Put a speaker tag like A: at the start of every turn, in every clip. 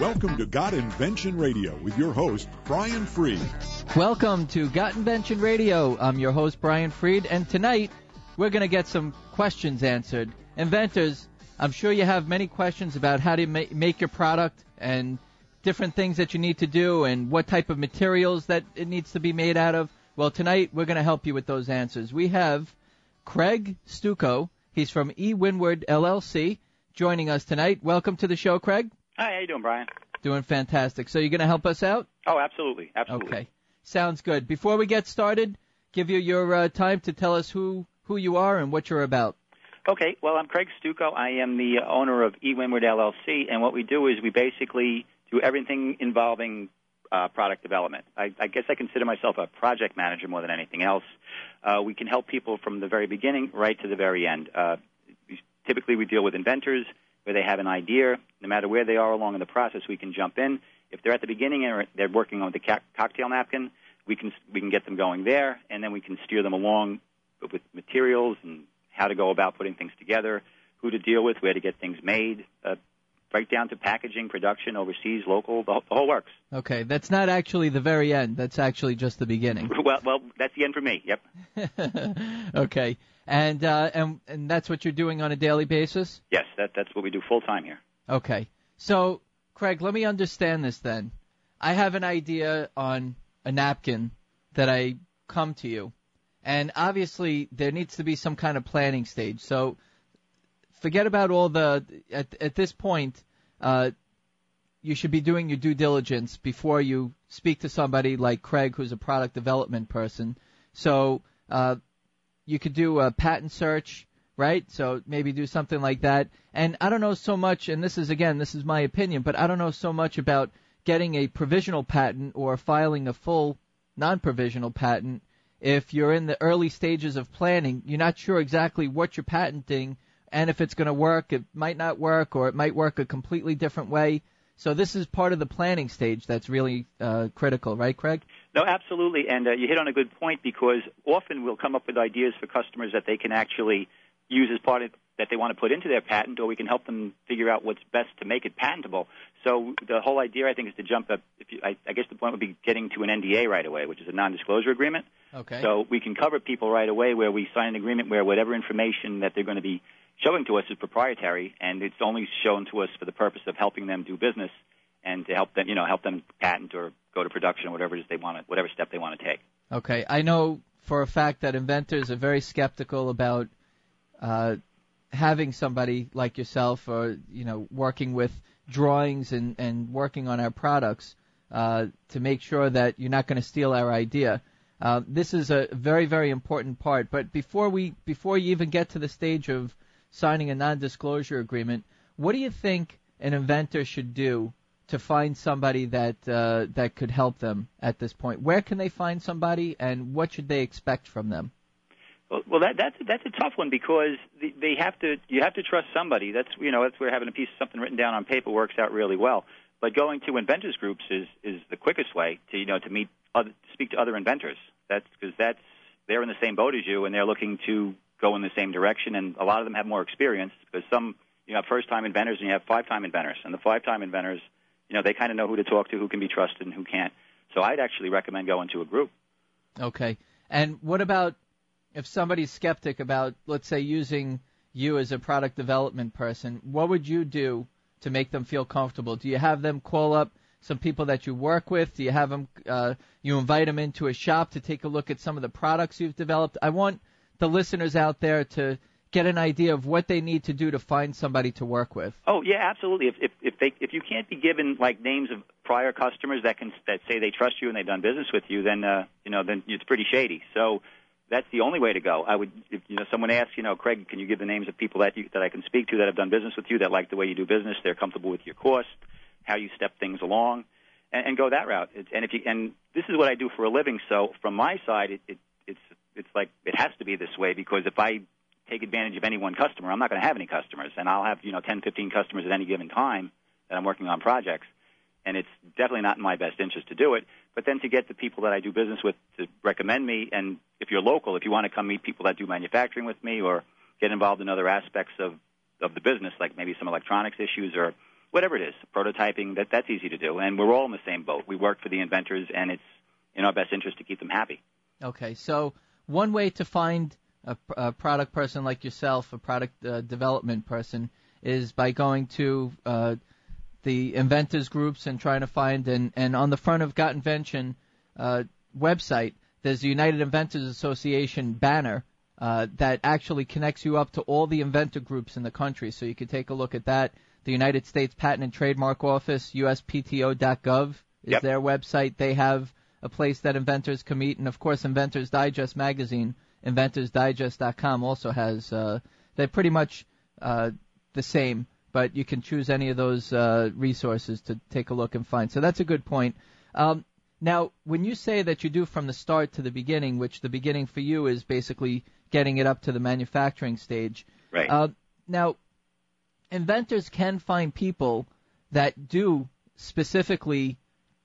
A: Welcome to Got Invention Radio with your host, Brian Fried.
B: Welcome to Got Invention Radio. I'm your host, Brian Fried, and tonight we're going to get some questions answered. Inventors, I'm sure you have many questions about how to ma- make your product and different things that you need to do and what type of materials that it needs to be made out of. Well, tonight we're going to help you with those answers. We have Craig Stucco. He's from E. Windward LLC joining us tonight. Welcome to the show, Craig.
C: Hi, how you doing, Brian?
B: Doing fantastic. So you're going to help us out?
C: Oh, absolutely, absolutely.
B: Okay, sounds good. Before we get started, give you your uh, time to tell us who who you are and what you're about.
C: Okay, well, I'm Craig Stucco. I am the owner of E. Windward LLC, and what we do is we basically do everything involving uh, product development. I, I guess I consider myself a project manager more than anything else. Uh, we can help people from the very beginning right to the very end. Uh, typically, we deal with inventors where they have an idea. No matter where they are along in the process, we can jump in. If they're at the beginning and they're working on the cocktail napkin, we can we can get them going there, and then we can steer them along with materials and how to go about putting things together, who to deal with, where to get things made, uh, right down to packaging, production, overseas, local, the, the whole works.
B: Okay, that's not actually the very end. That's actually just the beginning.
C: well, well, that's the end for me.
B: Yep. okay, and uh, and and that's what you're doing on a daily basis.
C: Yes, that that's what we do full time here.
B: Okay, so Craig, let me understand this then. I have an idea on a napkin that I come to you and obviously, there needs to be some kind of planning stage. So forget about all the at at this point. Uh, you should be doing your due diligence before you speak to somebody like Craig, who's a product development person. So uh, you could do a patent search, right? So maybe do something like that. And I don't know so much, and this is again, this is my opinion, but I don't know so much about getting a provisional patent or filing a full non-provisional patent if you're in the early stages of planning, you're not sure exactly what you're patenting and if it's going to work. It might not work, or it might work a completely different way. So this is part of the planning stage that's really uh, critical, right, Craig?
C: No, absolutely, and uh, you hit on a good point because often we'll come up with ideas for customers that they can actually use as part of that they want to put into their patent, or we can help them figure out what's best to make it patentable. So the whole idea, I think, is to jump up. If you, I, I guess the point would be getting to an NDA right away, which is a non-disclosure agreement.
B: Okay.
C: So we can cover people right away where we sign an agreement where whatever information that they're going to be showing to us is proprietary, and it's only shown to us for the purpose of helping them do business and to help them, you know, help them patent or go to production or whatever it is they want to, whatever step they want to take.
B: Okay. I know for a fact that inventors are very skeptical about. Uh, having somebody like yourself or you know working with drawings and and working on our products uh, to make sure that you're not going to steal our idea. Uh, this is a very very important part. But before we before you even get to the stage of signing a non-disclosure agreement, what do you think an inventor should do to find somebody that uh, that could help them at this point? Where can they find somebody, and what should they expect from them?
C: Well, well, that, that's that's a tough one because they have to you have to trust somebody. That's you know that's where having a piece of something written down on paper works out really well. But going to inventors groups is is the quickest way to you know to meet other, speak to other inventors. That's because that's they're in the same boat as you and they're looking to go in the same direction. And a lot of them have more experience because some you have first time inventors and you have five time inventors. And the five time inventors, you know, they kind of know who to talk to, who can be trusted, and who can't. So I'd actually recommend going to a group.
B: Okay. And what about if somebody's skeptic about, let's say, using you as a product development person, what would you do to make them feel comfortable? Do you have them call up some people that you work with? Do you have them, uh, you invite them into a shop to take a look at some of the products you've developed? I want the listeners out there to get an idea of what they need to do to find somebody to work with.
C: Oh yeah, absolutely. If if if, they, if you can't be given like names of prior customers that can that say they trust you and they've done business with you, then uh, you know then it's pretty shady. So that's the only way to go. I would, if you know, someone asks, you know, Craig, can you give the names of people that you, that I can speak to that have done business with you, that like the way you do business, they're comfortable with your cost, how you step things along, and, and go that route. It's, and if you, and this is what I do for a living. So from my side, it, it, it's like it has to be this way because if I take advantage of any one customer, I'm not going to have any customers, and I'll have you know 10, 15 customers at any given time that I'm working on projects, and it's definitely not in my best interest to do it. But then to get the people that I do business with to recommend me, and if you're local, if you want to come meet people that do manufacturing with me or get involved in other aspects of of the business, like maybe some electronics issues or whatever it is, prototyping, that that's easy to do, and we're all in the same boat. We work for the inventors, and it's in our best interest to keep them happy.
B: Okay, so one way to find a, a product person like yourself, a product uh, development person, is by going to uh, the inventors groups and trying to find and and on the front of Got Invention uh, website, there's the United Inventors Association banner uh, that actually connects you up to all the inventor groups in the country. So you can take a look at that. The United States Patent and Trademark Office, USPTO.gov, is
C: Yep.
B: their website. They have a place that inventors can meet, and of course, Inventors Digest magazine, InventorsDigest.com, also has. Uh, they're pretty much uh, the same, but you can choose any of those uh, resources to take a look and find. So that's a good point. Um, now, when you say that you do from the start to the beginning, which the beginning for you is basically getting it up to the manufacturing stage.
C: Right.
B: Uh, now, inventors can find people that do specifically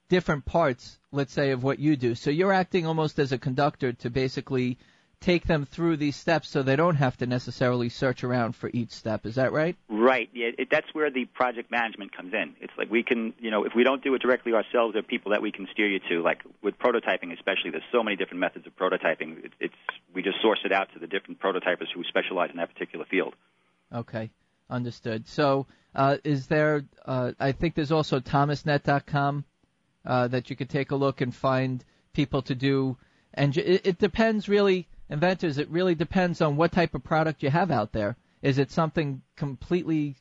B: different parts, let's say, of what you do. So you're acting almost as a conductor to basically take them through these steps so they don't have to necessarily search around for each step. Is that right?
C: Right. Yeah, it, that's where the project management comes in. It's like we can, you know, if we don't do it directly ourselves, there are people that we can steer you to. Like with prototyping, especially, there's so many different methods of prototyping. It, it's we just source it out to the different prototypers who specialize in that particular field.
B: Okay, understood. So, uh, is there? Uh, I think there's also ThomasNet.com uh, that you could take a look and find people to do. And it, it depends really, inventors. It really depends on what type of product you have out there. Is it something completely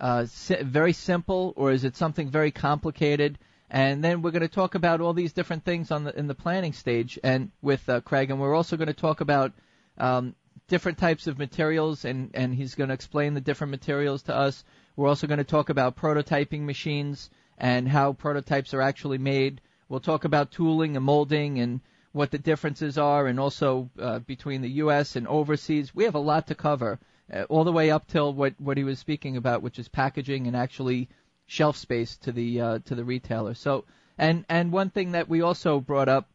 B: uh, si- very simple, or is it something very complicated? And then we're going to talk about all these different things on the in the planning stage, and with uh, Craig, and we're also going to talk about um, different types of materials, and and he's going to explain the different materials to us. We're also going to talk about prototyping machines and how prototypes are actually made. We'll talk about tooling and molding and what the differences are, and also uh, between the U.S. and overseas. We have a lot to cover, uh, all the way up till what what he was speaking about, which is packaging and actually shelf space to the uh, to the retailer. So, and and one thing that we also brought up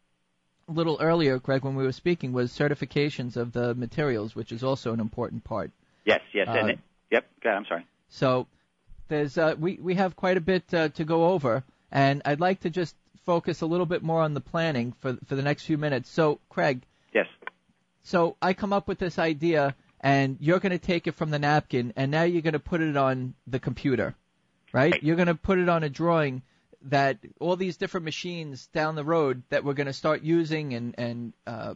B: a little earlier, Craig, when we were speaking, was certifications of the materials, which is also an important part.
C: Yes, yes,
B: Uh,
C: and it, yep. God, I'm sorry.
B: So there's uh, we we have quite a bit uh, to go over, and I'd like to just focus a little bit more on the planning for for the next few minutes. So, Craig,
C: Yes.
B: so I come up with this idea, and you're going to take it from the napkin, and now you're going to put it on the computer, right?
C: Right.
B: You're going to put it on a drawing that all these different machines down the road that we're going to start using, and and uh,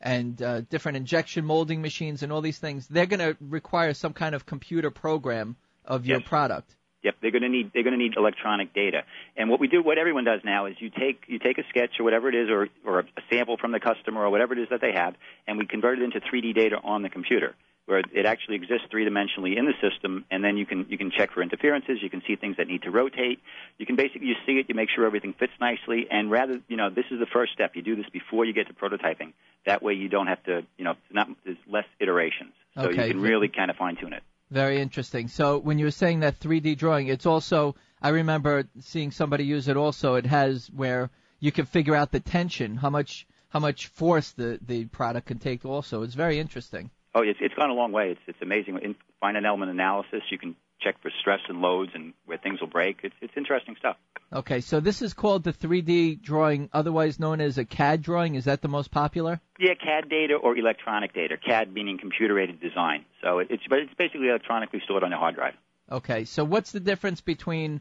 B: and uh, different injection molding machines and all these things, they're going to require some kind of computer program of your
C: Yes.
B: product.
C: Yep, they're going to need they're going to need electronic data. And what we do, what everyone does now, is you take you take a sketch or whatever it is, or or a sample from the customer or whatever it is that they have, and we convert it into 3D data on the computer, where it actually exists three dimensionally in the system, and then you can you can check for interferences, you can see things that need to rotate, you can basically you see it, you make sure everything fits nicely, and rather you know this is the first step. You do this before you get to prototyping. That way you don't have to you know not there's less iterations, so
B: Okay.
C: you can really kind of fine tune it.
B: Very interesting. So when you were saying that 3D drawing, it's also I remember seeing somebody use it. Also, it has where you can figure out the tension, how much how much force the the product can take. Also, it's very interesting.
C: Oh, it's it's gone a long way. It's it's amazing. In finite element analysis, you can check for stress and loads and where things will break. It's it's interesting stuff.
B: Okay, so this is called the 3D drawing, otherwise known as a CAD drawing. Is that the most popular?
C: Yeah, CAD data or electronic data. CAD meaning computer aided design. So it, it's but it's basically electronically stored on a hard drive.
B: Okay, so what's the difference between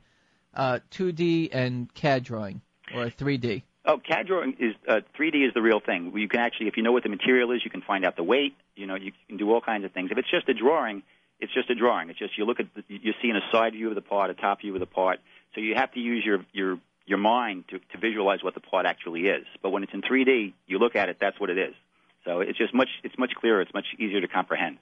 B: uh, 2D and CAD drawing or 3D?
C: Oh, CAD drawing is uh, 3D is the real thing. You can actually, if you know what the material is, you can find out the weight. You know, you can do all kinds of things. If it's just a drawing, it's just a drawing. It's just you look at the, you're seeing a side view of the part, a top view of the part. So you have to use your your your mind to, to visualize what the part actually is. But when it's in 3D, you look at it, that's what it is. So it's just much it's much clearer. It's much easier to comprehend.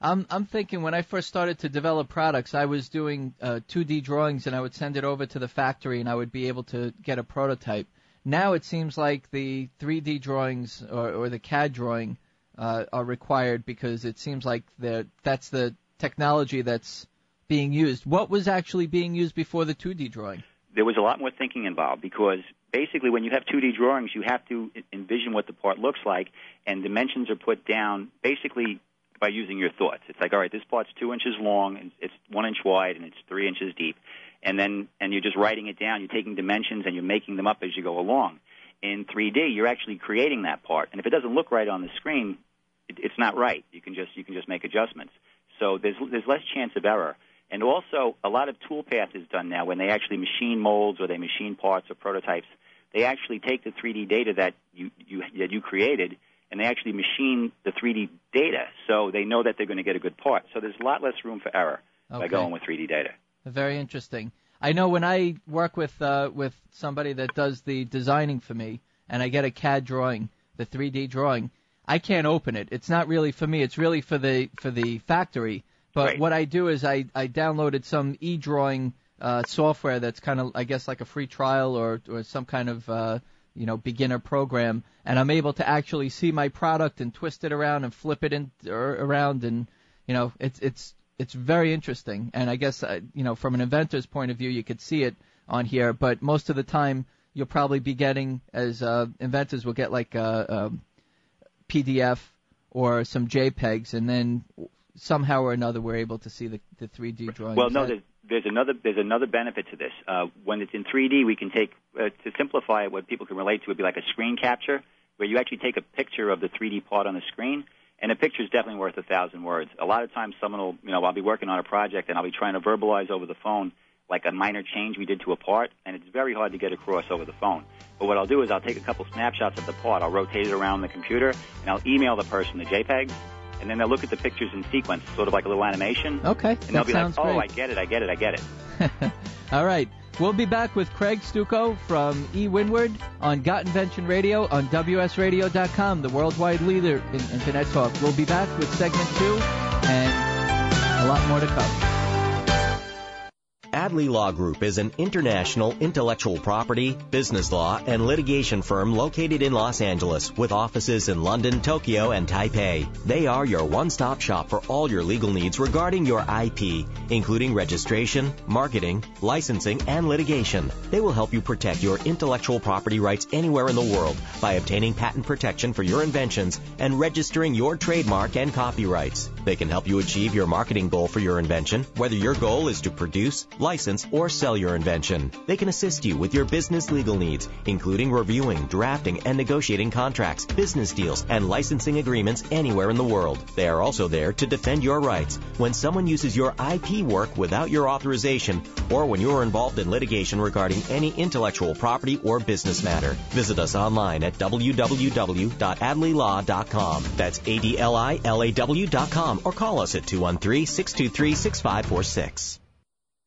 B: I'm I'm thinking when I first started to develop products, I was doing uh, 2D drawings and I would send it over to the factory and I would be able to get a prototype. Now it seems like the 3D drawings or, or the CAD drawing uh, are required because it seems like that that's the technology that's being used. What was actually being used before the 2D drawing?
C: There was a lot more thinking involved because basically when you have 2D drawings, you have to envision what the part looks like, and dimensions are put down basically by using your thoughts. It's like, all right, this part's two inches long, and it's one inch wide, and it's three inches deep, and then and you're just writing it down. You're taking dimensions and you're making them up as you go along. In 3D, you're actually creating that part, and if it doesn't look right on the screen, it, it's not right. You can just you can just make adjustments. So there's there's less chance of error. And also, a lot of toolpath is done now when they actually machine molds or they machine parts or prototypes. They actually take the 3D data that you, you that you created and they actually machine the 3D data, so they know that they're going to get a good part. So there's a lot less room for error
B: okay.
C: by going with 3D data.
B: Very interesting. I know when I work with uh, with somebody that does the designing for me, and I get a CAD drawing, the 3D drawing, I can't open it. It's not really for me. It's really for the for the factory. But
C: right.
B: what I do is I I downloaded some e-drawing uh, software that's kind of I guess like a free trial or or some kind of uh, you know beginner program, and I'm able to actually see my product and twist it around and flip it in or around, and you know it's it's it's very interesting. And I guess uh, you know from an inventor's point of view, you could see it on here, but most of the time you'll probably be getting as uh, inventors will get like a, a PDF or some JPEGs, and then somehow or another we're able to see the the 3D drawing.
C: Well, no, there's, there's another there's another benefit to this. Uh, when it's in 3D, we can take uh, to simplify it. What people can relate to would be like a screen capture, where you actually take a picture of the 3D part on the screen, and a picture is definitely worth a thousand words. A lot of times, someone will, you know, I'll be working on a project and I'll be trying to verbalize over the phone like a minor change we did to a part, and it's very hard to get across over the phone. But what I'll do is I'll take a couple snapshots of the part, I'll rotate it around the computer, and I'll email the person the JPEGs, and then they'll look at the pictures in sequence, sort of like a little animation.
B: Okay,
C: and they'll be like, "Oh,
B: great.
C: I get it, I get it, I get it."
B: All right. We'll be back with Craig Stucco from E. Windward on Got Invention Radio on WSRadio.com, the worldwide leader in Internet talk. We'll be back with segment two and a lot more to come.
D: Adli Law Group is an international intellectual property, business law, and litigation firm located in Los Angeles with offices in London, Tokyo, and Taipei. They are your one-stop shop for all your legal needs regarding your IP, including registration, marketing, licensing, and litigation. They will help you protect your intellectual property rights anywhere in the world by obtaining patent protection for your inventions and registering your trademark and copyrights. They can help you achieve your marketing goal for your invention, whether your goal is to produce, license, or sell your invention. They can assist you with your business legal needs, including reviewing, drafting, and negotiating contracts, business deals, and licensing agreements anywhere in the world. They are also there to defend your rights when someone uses your IP work without your authorization or when you are involved in litigation regarding any intellectual property or business matter. Visit us online at www.adlilaw.com. That's A-D-L-I-L-A-W.com or call us at 213-623-6546.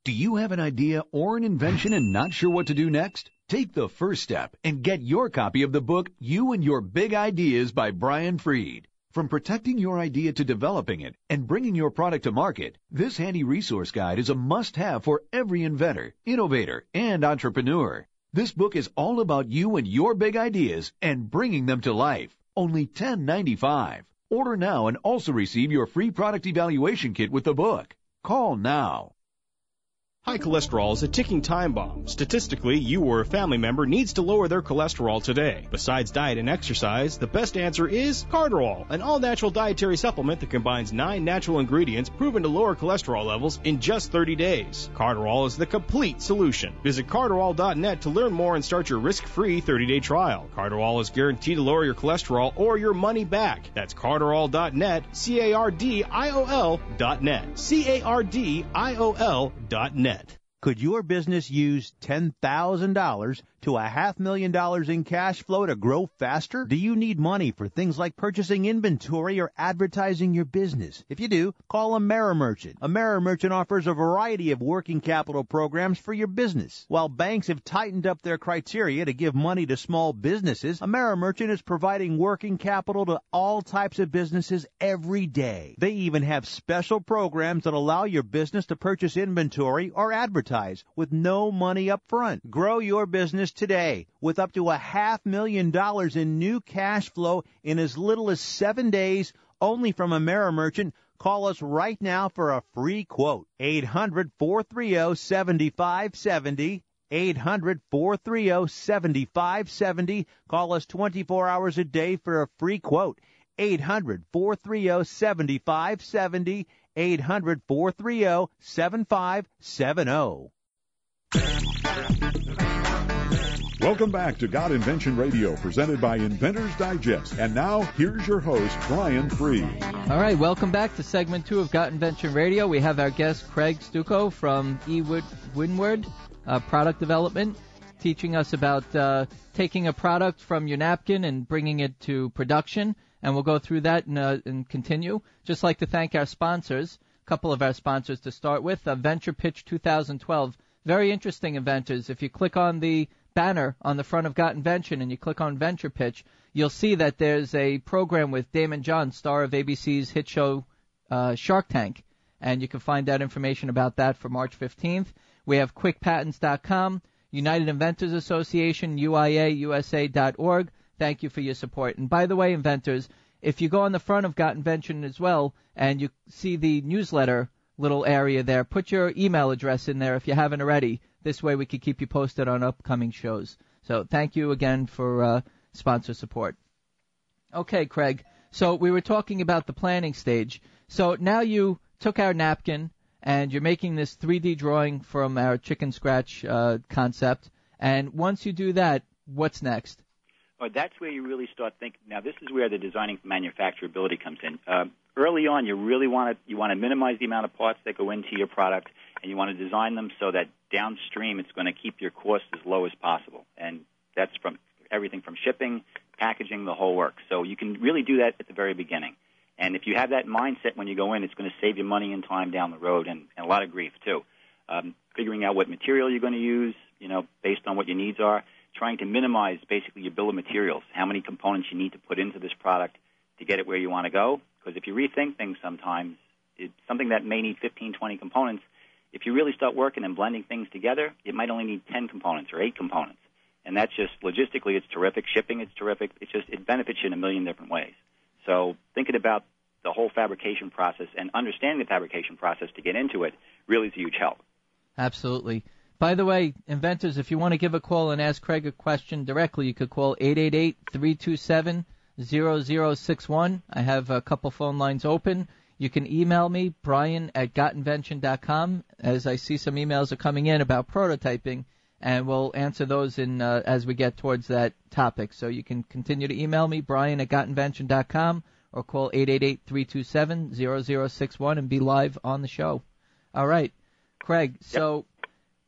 E: Do you have an idea or an invention and not sure what to do next? Take the first step and get your copy of the book You and Your Big Ideas by Brian Fried. From protecting your idea to developing it and bringing your product to market, this handy resource guide is a must-have for every inventor, innovator, and entrepreneur. This book is all about you and your big ideas and bringing them to life. Only $10.95. Order now and also receive your free product evaluation kit with the book. Call now.
F: High cholesterol is a ticking time bomb. Statistically, you or a family member needs to lower their cholesterol today. Besides diet and exercise, the best answer is Cardiol, an all-natural dietary supplement that combines nine natural ingredients proven to lower cholesterol levels in just 30 days. Cardiol is the complete solution. Visit cardiol.net to learn more and start your risk-free 30-day trial. Cardiol is guaranteed to lower your cholesterol or your money back. That's cardiol.net, C-A-R-D-I-O-L dot net, C-A-R-D-I-O-L dot net.
G: Could your business use $10,000 to a half million dollars in cash flow to grow faster? Do you need money for things like purchasing inventory or advertising your business? If you do, call AmeriMerchant. AmeriMerchant offers a variety of working capital programs for your business. While banks have tightened up their criteria to give money to small businesses, AmeriMerchant is providing working capital to all types of businesses every day. They even have special programs that allow your business to purchase inventory or advertise with no money up front. Grow your business today with up to a half million dollars in new cash flow in as little as seven days only from AmeriMerchant. Call us right now for a free quote. 800 430 7570. 800 430 7570. Call us 24 hours a day for a free quote. 800 430 7570. 800 430 7570.
A: Welcome back to Got Invention Radio, presented by Inventors Digest. And now, here's your host, Brian Fried.
B: All right, welcome back to segment two of Got Invention Radio. We have our guest Craig Stucco from E. Windward uh, Product Development, teaching us about uh, taking a product from your napkin and bringing it to production. And we'll go through that and, uh, and continue. Just like to thank our sponsors, a couple of our sponsors to start with. Uh, Venture Pitch 2012, very interesting inventors. If you click on the banner on the front of Got Invention and you click on Venture Pitch, you'll see that there's a program with Daymond John, star of ABC's hit show uh, Shark Tank, and you can find out information about that for March 15th. We have QuickPatents.com, United Inventors Association, UIAUSA.org. Thank you for your support. And by the way, inventors, if you go on the front of Got Invention as well and you see the newsletter little area there, put your email address in there if you haven't already this way we could keep you posted on upcoming shows. So thank you again for uh, sponsor support. Okay, Craig. So we were talking about the planning stage. So now you took our napkin and you're making this 3D drawing from our chicken scratch uh, concept. And once you do that, what's next?
C: Well, that's where you really start thinking. Now, this is where the designing for manufacturability comes in. Uh, early on, you really want to you want to minimize the amount of parts that go into your product, and you want to design them so that downstream it's going to keep your cost as low as possible. And that's from everything from shipping, packaging, the whole work. So you can really do that at the very beginning. And if you have that mindset when you go in, it's going to save you money and time down the road and, and a lot of grief too. Um, figuring out what material you're going to use, you know, based on what your needs are, trying to minimize basically your bill of materials, how many components you need to put into this product to get it where you want to go. Because if you rethink things sometimes, it's something that may need 15, 20 components if you really start working and blending things together, it might only need 10 components or 8 components. And that's just logistically, it's terrific. Shipping, it's terrific. It's just, it benefits you in a million different ways. So thinking about the whole fabrication process and understanding the fabrication process to get into it really is a huge help.
B: Absolutely. By the way, inventors, if you want to give a call and ask Craig a question directly, you could call 888 327 0061. I have a couple phone lines open. You can email me, brian at gotinvention.com, as I see some emails are coming in about prototyping, and we'll answer those in uh, as we get towards that topic. So you can continue to email me, brian at gotinvention.com, or call 888-327-0061 and be live on the show. All right, Craig. Yep. So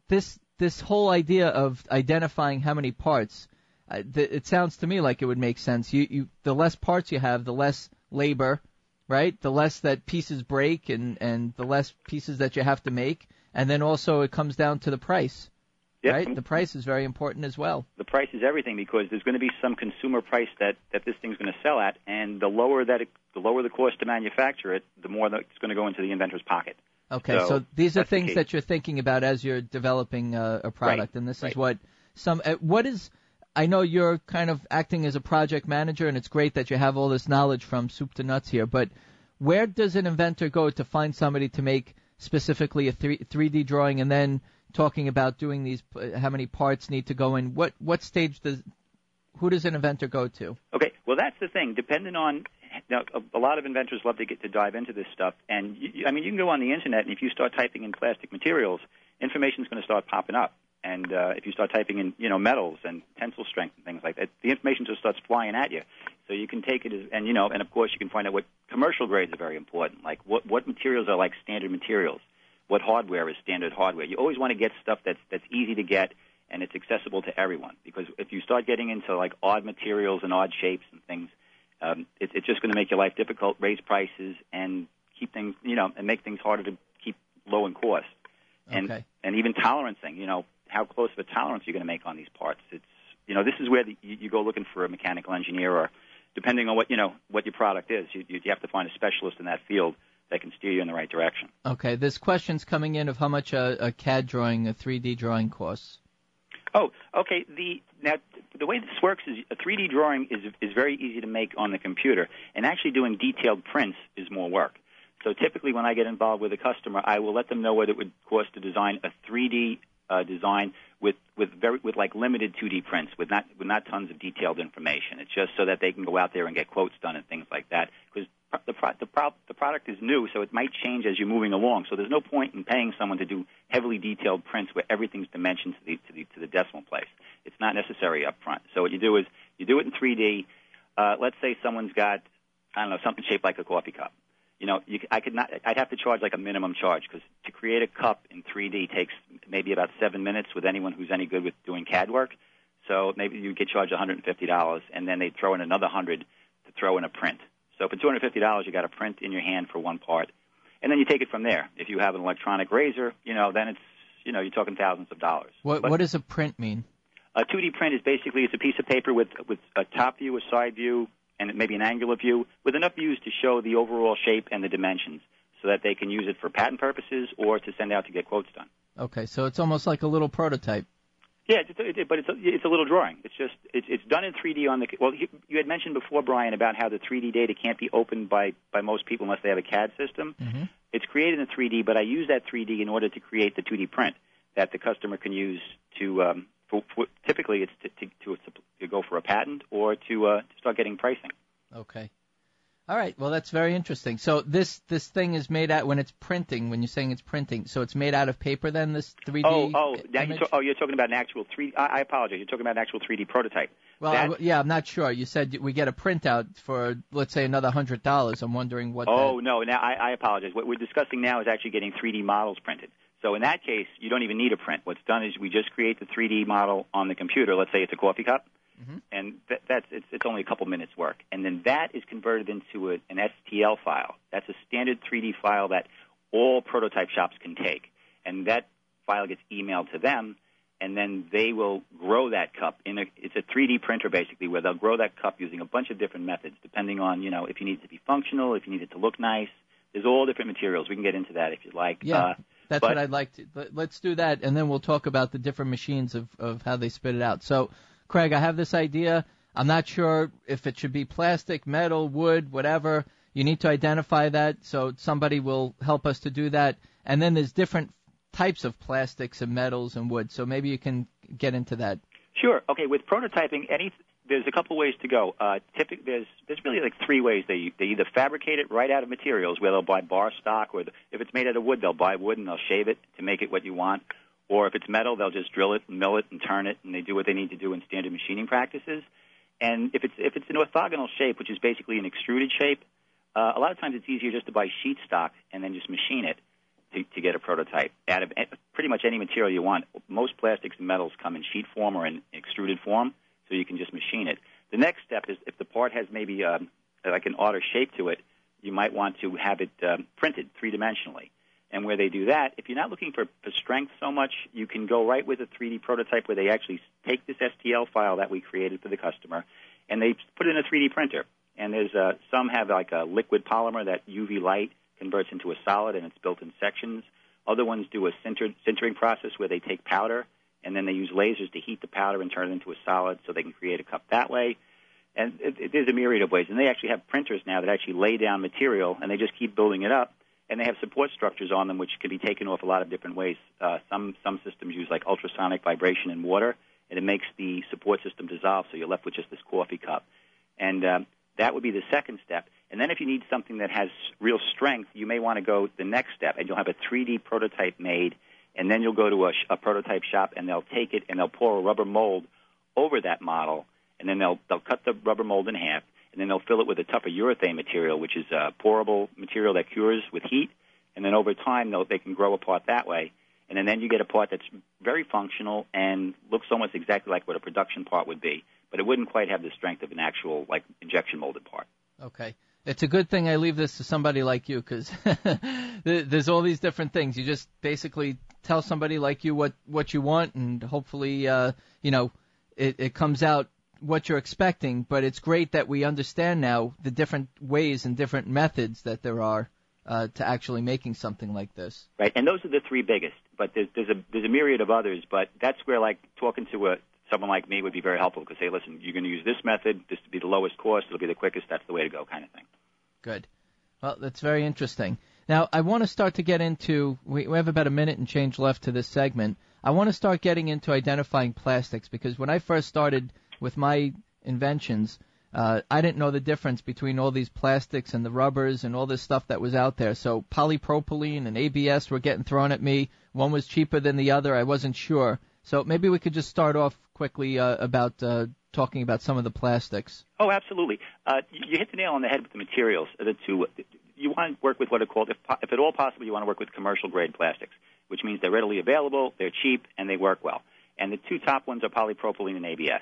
B: this this whole idea of identifying how many parts, uh, th- it sounds to me like it would make sense. You, you the less parts you have, the less labor right? The less that pieces break and, and the less pieces that you have to make. And then also it comes down to the price.
C: Yep.
B: Right? The price is very important as well.
C: The price is everything because there's going to be some consumer price that, that this thing's going to sell at, and the lower that it, the lower the cost to manufacture it, the more that it's going to go into the inventor's pocket.
B: Okay, so,
C: so
B: these are
C: things
B: that you're thinking about as you're developing uh, a product,
C: right.
B: and this
C: right.
B: is what some. Uh, what is I know you're kind of acting as a project manager, and it's great that you have all this knowledge from soup to nuts here. But where does an inventor go to find somebody to make specifically a 3, 3D drawing, and then talking about doing these, how many parts need to go in? What what stage does who does an inventor go to?
C: Okay, well that's the thing. Depending on now, a, a lot of inventors love to get to dive into this stuff, and you, I mean you can go on the internet and if you start typing in plastic materials, information is going to start popping up. And uh, if you start typing in, you know, metals and tensile strength and things like that, the information just starts flying at you. So you can take it as, and you know, and of course you can find out what commercial grades are very important. Like what what materials are like standard materials, what hardware is standard hardware. You always want to get stuff that's that's easy to get and it's accessible to everyone. Because if you start getting into like odd materials and odd shapes and things, um, it, it's just going to make your life difficult, raise prices, and keep things, you know, and make things harder to keep low in cost. And
B: Okay.
C: and even tolerancing, you know, how close of a tolerance you're going to make on these parts. It's you know, this is where the, you, you go looking for a mechanical engineer, or depending on what you know what your product is, you, you have to find a specialist in that field that can steer you in the right direction.
B: Okay, this question's coming in of how much a, a CAD drawing, a 3D drawing costs.
C: Oh, okay. The now the way this works is a 3D drawing is is very easy to make on the computer, and actually doing detailed prints is more work. So typically, when I get involved with a customer, I will let them know what it would cost to design a 3D uh, design with with very with like limited 2D prints, with not with not tons of detailed information. It's just so that they can go out there and get quotes done and things like that. Because the pro- the, pro- the product is new, so it might change as you're moving along. So there's no point in paying someone to do heavily detailed prints where everything's dimensioned to the to the to the decimal place. It's not necessary up front. So what you do is you do it in 3D. Uh, let's say someone's got I don't know something shaped like a coffee cup. You know, you, c- I could not. I'd have to charge like a minimum charge because to create a cup in 3D takes maybe about seven minutes with anyone who's any good with doing CAD work. So maybe you get charged $150, and then they throw in another 100 to throw in a print. So for $250, you got a print in your hand for one part, and then you take it from there. If you have an electronic razor, you know, then it's you know you're talking thousands of dollars.
B: What
C: But-
B: what does a print mean?
C: a 2D print is basically it's a piece of paper with with a top view, a side view, and maybe an angular view with enough views to show the overall shape and the dimensions, so that they can use it for patent purposes or to send out to get quotes done.
B: Okay, so it's almost like a little prototype.
C: Yeah, it's, it, but it's a, it's a little drawing. It's just it's, it's done in 3D on the. Well, you, had mentioned before, Brian, about how the 3D data can't be opened by by most people unless they have a CAD system.
B: Mm-hmm.
C: It's created in 3D, but I use that 3D in order to create the 2D print that the customer can use to. Um, for, for, typically, it's to, to, to, to go for a patent or to, uh, to start getting pricing.
B: Okay. All right. Well, that's very interesting. So this this thing is made out when it's printing. When you're saying it's printing, so it's made out of paper. Then this 3D.
C: Oh, oh, now you
B: image?
C: ta- oh, you're talking about an actual 3D. I, I apologize. You're talking about an actual 3D prototype.
B: Well,
C: That-
B: yeah, I'm not sure. You said we get a printout for let's say another hundred dollars. I'm wondering what.
C: Oh no! Now I, I apologize. What we're discussing now is actually getting 3D models printed. So in that case, you don't even need a print. What's done is we just create the 3D model on the computer. Let's say it's a coffee cup, and th- that's it's, it's only a couple minutes work. And then that is converted into a, an STL file. That's a standard 3D file that all prototype shops can take, and that file gets emailed to them. And then they will grow that cup in a. It's a 3D printer basically, where they'll grow that cup using a bunch of different methods, depending on you know if you need it to be functional, if you need it to look nice. There's all different materials. We can get into that if you'd like.
B: Yeah,
C: Uh,
B: that's
C: but-
B: what I'd like to. let- Let's do that, and then we'll talk about the different machines of of how they spit it out. So, Craig, I have this idea. I'm not sure if it should be plastic, metal, wood, whatever. You need to identify that, so somebody will help us to do that. And then there's different types of plastics and metals and wood. So maybe you can get into that.
C: Sure. Okay. With prototyping, any there's a couple ways to go. Uh, typic, there's there's really like three ways. They they either fabricate it right out of materials, where they'll buy bar stock, or the, if it's made out of wood, they'll buy wood and they'll shave it to make it what you want. Or if it's metal, they'll just drill it and mill it and turn it, and they do what they need to do in standard machining practices. And if it's if it's an orthogonal shape, which is basically an extruded shape, uh, a lot of times it's easier just to buy sheet stock and then just machine it to, to get a prototype out of pretty much any material you want. Most plastics and metals come in sheet form or in extruded form, so you can just machine it. The next step is if the part has maybe um, like an odder shape to it, you might want to have it um, printed three dimensionally. And where they do that, if you're not looking for, for strength so much, you can go right with a 3D prototype where they actually take this STL file that we created for the customer and they put it in a 3D printer. And there's uh, some have like a liquid polymer that UV light converts into a solid and it's built in sections. Other ones do a sinter, sintering process where they take powder and then they use lasers to heat the powder and turn it into a solid so they can create a cup that way. And it, it, there's a myriad of ways. And they actually have printers now that actually lay down material and they just keep building it up. And they have support structures on them which can be taken off a lot of different ways. Uh, some some systems use like ultrasonic vibration in water, and it makes the support system dissolve, so you're left with just this coffee cup. And um, that would be the second step. And then if you need something that has real strength, you may want to go the next step, and you'll have a 3D prototype made, and then you'll go to a, a prototype shop, and they'll take it and they'll pour a rubber mold over that model, and then they'll they'll cut the rubber mold in half, and then they'll fill it with a tougher urethane material, which is a pourable material that cures with heat, and then over time they'll, they can grow a part that way. And and then you get a part that's very functional and looks almost exactly like what a production part would be, but it wouldn't quite have the strength of an actual like injection molded part.
B: Okay. It's a good thing I leave this to somebody like you because there's all these different things. You just basically tell somebody like you what what you want, and hopefully, uh, you know, it, it comes out what you're expecting. But it's great that we understand now the different ways and different methods that there are uh, to actually making something like this.
C: Right, and those are the three biggest. But there's there's a there's a myriad of others. But that's where like talking to a someone like me would be very helpful because say, listen, you're going to use this method. This to be the lowest cost. It'll be the quickest. That's the way to go, kind of thing.
B: Good. Well, that's very interesting. Now, I want to start to get into. We, we have about a minute and change left to this segment. I want to start getting into identifying plastics because when I first started with my inventions, uh, I didn't know the difference between all these plastics and the rubbers and all this stuff that was out there. So polypropylene and ABS were getting thrown at me. One was cheaper than the other. I wasn't sure. So maybe we could just start off quickly uh, about uh, talking about some of the plastics.
C: Oh, absolutely. Uh, you hit the nail on the head with the materials. The two, you want to work with what are called, if, if at all possible, you want to work with commercial grade plastics, which means they're readily available, they're cheap, and they work well. And the two top ones are polypropylene and ABS.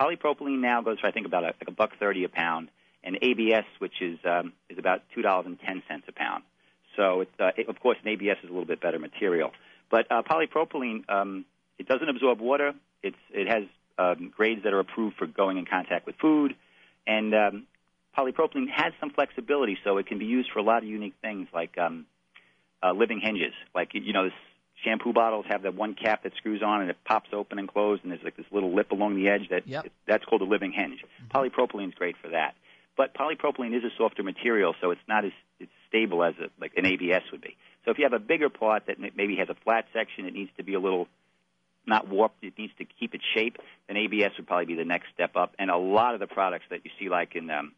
C: Polypropylene now goes for I think about a, like a buck thirty a pound, and ABS, which is um, is about two dollars and ten cents a pound. So uh, it, of course an ABS is a little bit better material, but uh, polypropylene um, it doesn't absorb water. It's it has um, grades that are approved for going in contact with food, and um, polypropylene has some flexibility, so it can be used for a lot of unique things like um, uh, living hinges. Like you know, this shampoo bottles have that one cap that screws on and it pops open and closed, and there's like this little lip along the edge that
B: yep.
C: that's called a living hinge. Mm-hmm. Polypropylene is great for that, but polypropylene is a softer material, so it's not as it's stable as a, like an ABS would be. So if you have a bigger part that maybe has a flat section, it needs to be a little not warped. It needs to keep its shape. Then ABS would probably be the next step up. And a lot of the products that you see, like in um,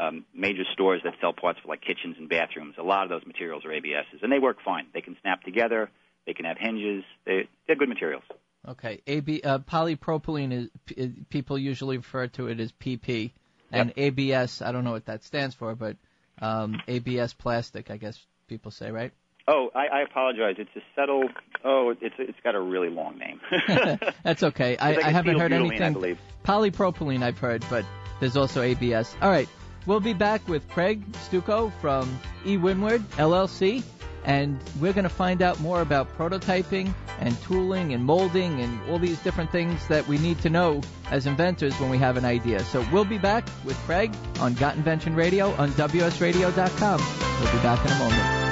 C: um, major stores that sell parts for like kitchens and bathrooms, a lot of those materials are ABSs, and they work fine. They can snap together. They can have hinges. They, they're good materials.
B: Okay, AB uh, polypropylene is p- people usually refer to it as PP, and
C: yep.
B: ABS. I don't know what that stands for, but um, ABS plastic, I guess people say, right?
C: Oh, I, I apologize. It's a settle. Oh, it's it's got a really long name.
B: That's okay. I,
C: like
B: I haven't heard
C: anything.
B: Polypropylene, I've heard, but there's also ABS. All right, we'll be back with Craig Stucco from E Windward LLC, and we're going to find out more about prototyping and tooling and molding and all these different things that we need to know as inventors when we have an idea. So we'll be back with Craig on Got Invention Radio on WSRadio.com. We'll be back in a moment.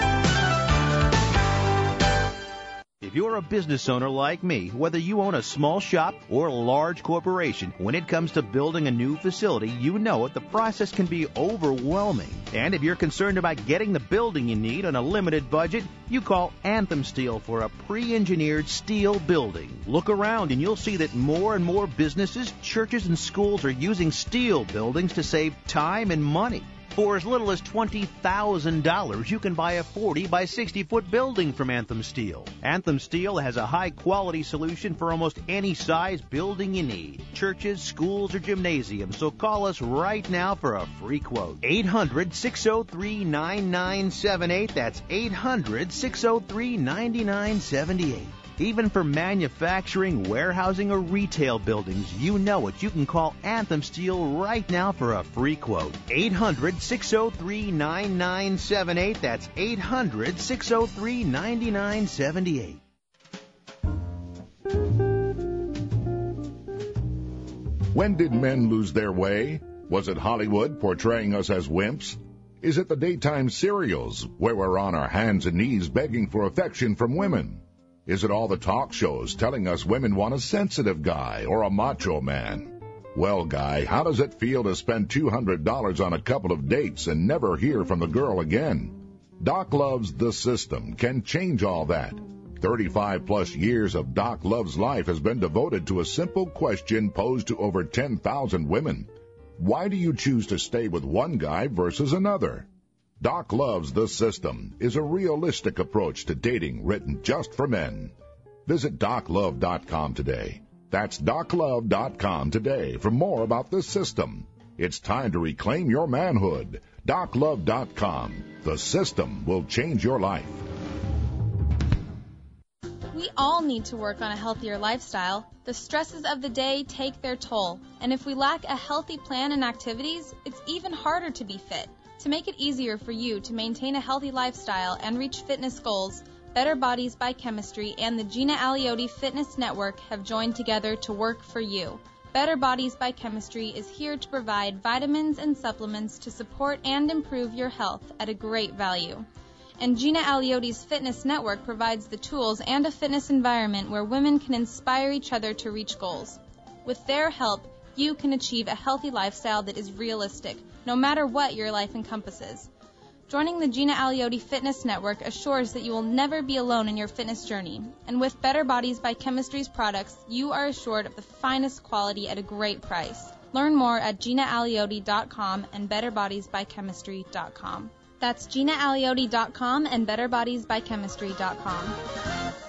G: You're a business owner like me, whether you own a small shop or a large corporation, when it comes to building a new facility, you know it, the process can be overwhelming. And if you're concerned about getting the building you need on a limited budget, you call Anthem Steel for a pre-engineered steel building. Look around and you'll see that more and more businesses, churches, and schools are using steel buildings to save time and money. For as little as $20,000, you can buy a 40 by 60 foot building from Anthem Steel. Anthem Steel has a high quality solution for almost any size building you need churches, schools, or gymnasiums. So call us right now for a free quote. 800 603 9978. That's 800 603 9978. Even for manufacturing, warehousing, or retail buildings, you know it. You can call Anthem Steel right now for a free quote. 800 603 9978. That's 800 603 9978.
H: When did men lose their way? Was it Hollywood portraying us as wimps? Is it the daytime serials where we're on our hands and knees begging for affection from women? Is it all the talk shows telling us women want a sensitive guy or a macho man? Well, guy, how does it feel to spend $200 on a couple of dates and never hear from the girl again? Doc Love's The System can change all that. 35 plus years of Doc Love's life has been devoted to a simple question posed to over 10,000 women. Why do you choose to stay with one guy versus another? Doc Loves the System is a realistic approach to dating written just for men. Visit doclove.com today. That's doclove.com today for more about this system. It's time to reclaim your manhood. doclove.com. The system will change your life.
I: We all need to work on a healthier lifestyle. The stresses of the day take their toll, and if we lack a healthy plan and activities, it's even harder to be fit. To make it easier for you to maintain a healthy lifestyle and reach fitness goals, Better Bodies by Chemistry and the Gina Aliotti Fitness Network have joined together to work for you. Better Bodies by Chemistry is here to provide vitamins and supplements to support and improve your health at a great value. And Gina Aliotti's Fitness Network provides the tools and a fitness environment where women can inspire each other to reach goals. With their help, you can achieve a healthy lifestyle that is realistic, no matter what your life encompasses. Joining the Gina Aliotti Fitness Network assures that you will never be alone in your fitness journey. And with Better Bodies by Chemistry's products, you are assured of the finest quality at a great price. Learn more at GinaAliotti.com and BetterBodiesByChemistry.com. That's GinaAliotti.com and BetterBodiesByChemistry.com.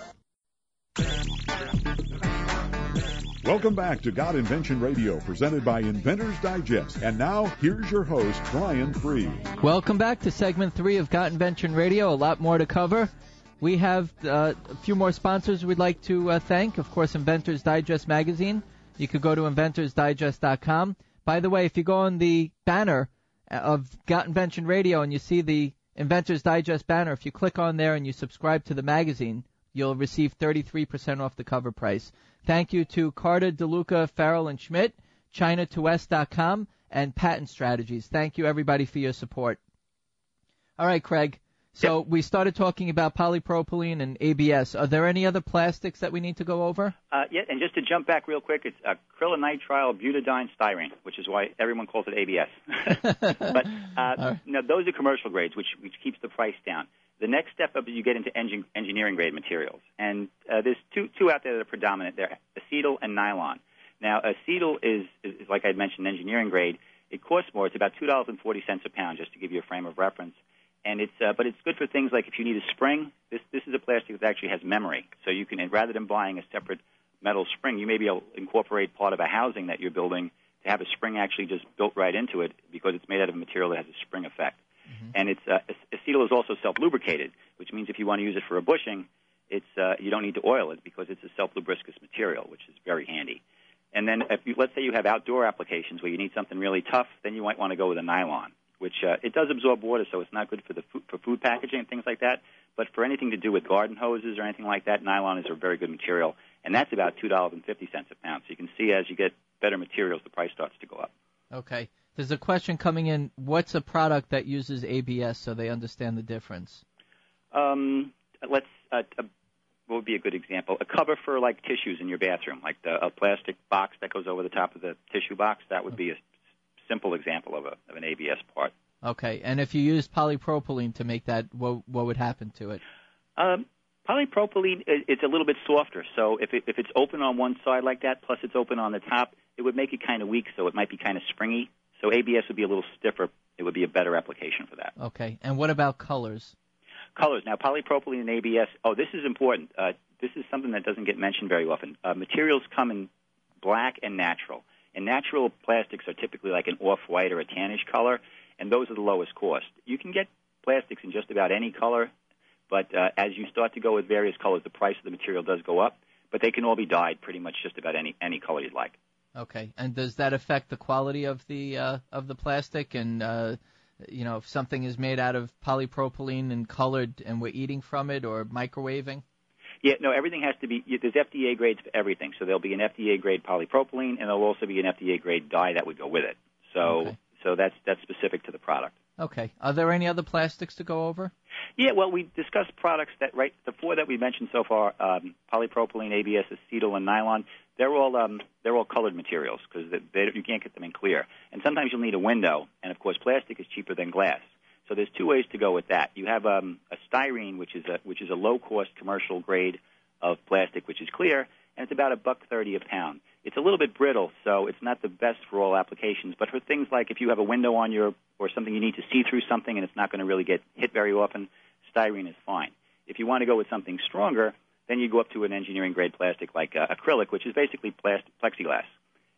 A: Welcome back to Got Invention Radio, presented by Inventors Digest. And now, here's your host, Brian Fried.
B: Welcome back to segment three of Got Invention Radio. A lot more to cover. We have uh, a few more sponsors we'd like to uh, thank. Of course, Inventors Digest magazine. You could go to inventorsdigest.com. By the way, if you go on the banner of Got Invention Radio and you see the Inventors Digest banner, if you click on there and you subscribe to the magazine, you'll receive 33% off the cover price. Thank you to Carter, DeLuca, Farrell, and Schmidt, China2S.com, and Patent Strategies. Thank you, everybody, for your support. All right, Craig. So we started talking about polypropylene and ABS. Are there any other plastics that we need to go over?
C: Uh, yeah, and just to jump back real quick, it's acrylonitrile butadiene styrene, which is why everyone calls it ABS. but uh, right. no, those are commercial grades, which which keeps the price down. The next step up is you get into engin- engineering grade materials, and uh, there's two two out there that are predominant. They're acetal and nylon. Now, acetal is, is, like I mentioned, engineering grade. It costs more. It's about two dollars and forty cents a pound, just to give you a frame of reference and it's uh, but it's good for things like if you need a spring. This this is a plastic that actually has memory, so you can rather than buying a separate metal spring, you may be able to incorporate part of a housing that you're building to have a spring actually just built right into it because it's made out of a material that has a spring effect. Mm-hmm. And it's uh, acetal is also self lubricated, which means if you want to use it for a bushing, it's uh, you don't need to oil it because it's a self lubricous material, which is very handy. And then if you, let's say you have outdoor applications where you need something really tough, then you might want to go with a nylon which uh, it does absorb water, so it's not good for the food, for food packaging and things like that. But for anything to do with garden hoses or anything like that, nylon is a very good material, and that's about two dollars and fifty cents a pound. So you can see as you get better materials, the price starts to go up.
B: Okay. There's a question coming in. What's a product that uses ABS so they understand the difference?
C: Um, let's. Uh, a, what would be a good example? A cover for like tissues in your bathroom, like the, a plastic box that goes over the top of the tissue box. That would be a simple example of, a, of an ABS part.
B: Okay, and if you use polypropylene to make that, what, what would happen to it?
C: Um, polypropylene it's a little bit softer. So if it, if it's open on one side like that, plus it's open on the top, it would make it kind of weak. So it might be kind of springy. So ABS would be a little stiffer. It would be a better application for that.
B: Okay, and what about colors?
C: Colors. Now polypropylene and ABS. Oh, this is important. Uh, this is something that doesn't get mentioned very often. Uh, materials come in black and natural. And natural plastics are typically like an off-white or a tannish color, and those are the lowest cost. You can get plastics in just about any color, but uh, as you start to go with various colors, the price of the material does go up. But they can all be dyed pretty much just about any any color you'd like.
B: Okay, and does that affect the quality of the uh, of the plastic? And uh, you know, if something is made out of polypropylene and colored, and we're eating from it or microwaving?
C: Yeah, no, everything has to be. There's FDA grades for everything. So there'll be an FDA grade polypropylene, and there'll also be an FDA grade dye that would go with it. So, okay. so that's that's specific to the product.
B: Okay. Are there any other plastics to go over?
C: Yeah, well, we discussed products that right the four that we mentioned so far: um, polypropylene, ABS, acetal, and nylon. They're all um, they're all colored materials because they, they, you can't get them in clear. And sometimes you'll need a window, and of course, plastic is cheaper than glass. So there's two ways to go with that. You have um, a styrene, which is a which is a low cost commercial grade of plastic, which is clear, and it's about a buck thirty a pound. It's a little bit brittle, so it's not the best for all applications. But for things like if you have a window on your or something you need to see through something and it's not going to really get hit very often, styrene is fine. If you want to go with something stronger, then you go up to an engineering grade plastic like uh, acrylic, which is basically plastic, plexiglass,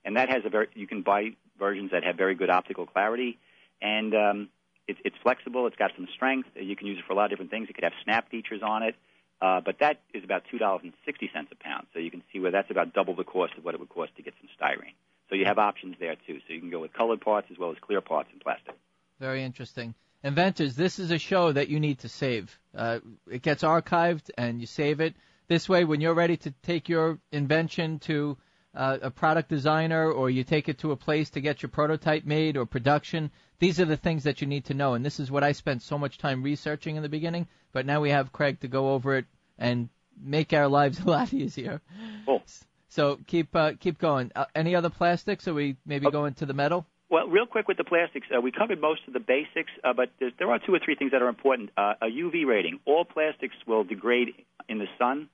C: and that has a very you can buy versions that have very good optical clarity and um, it's, it's flexible. It's got some strength. You can use it for a lot of different things. It could have snap features on it. Uh, but that is about two dollars and sixty cents a pound. So you can see where that's about double the cost of what it would cost to get some styrene. So you have options there too. So you can go with colored parts as well as clear parts in plastic.
B: Very interesting. Inventors, this is a show that you need to save. Uh, it gets archived and you save it. This way, when you're ready to take your invention to uh, a product designer or you take it to a place to get your prototype made or production, these are the things that you need to know. And this is what I spent so much time researching in the beginning. But now we have Craig to go over it and make our lives a lot easier.
C: Cool.
B: So keep uh, keep going. Uh, any other plastics? Or we maybe
C: Oh.
B: go into the metal?
C: Well, real quick with the plastics, uh, we covered most of the basics, uh, but there are two or three things that are important. Uh, a UV rating. All plastics will degrade in the sun,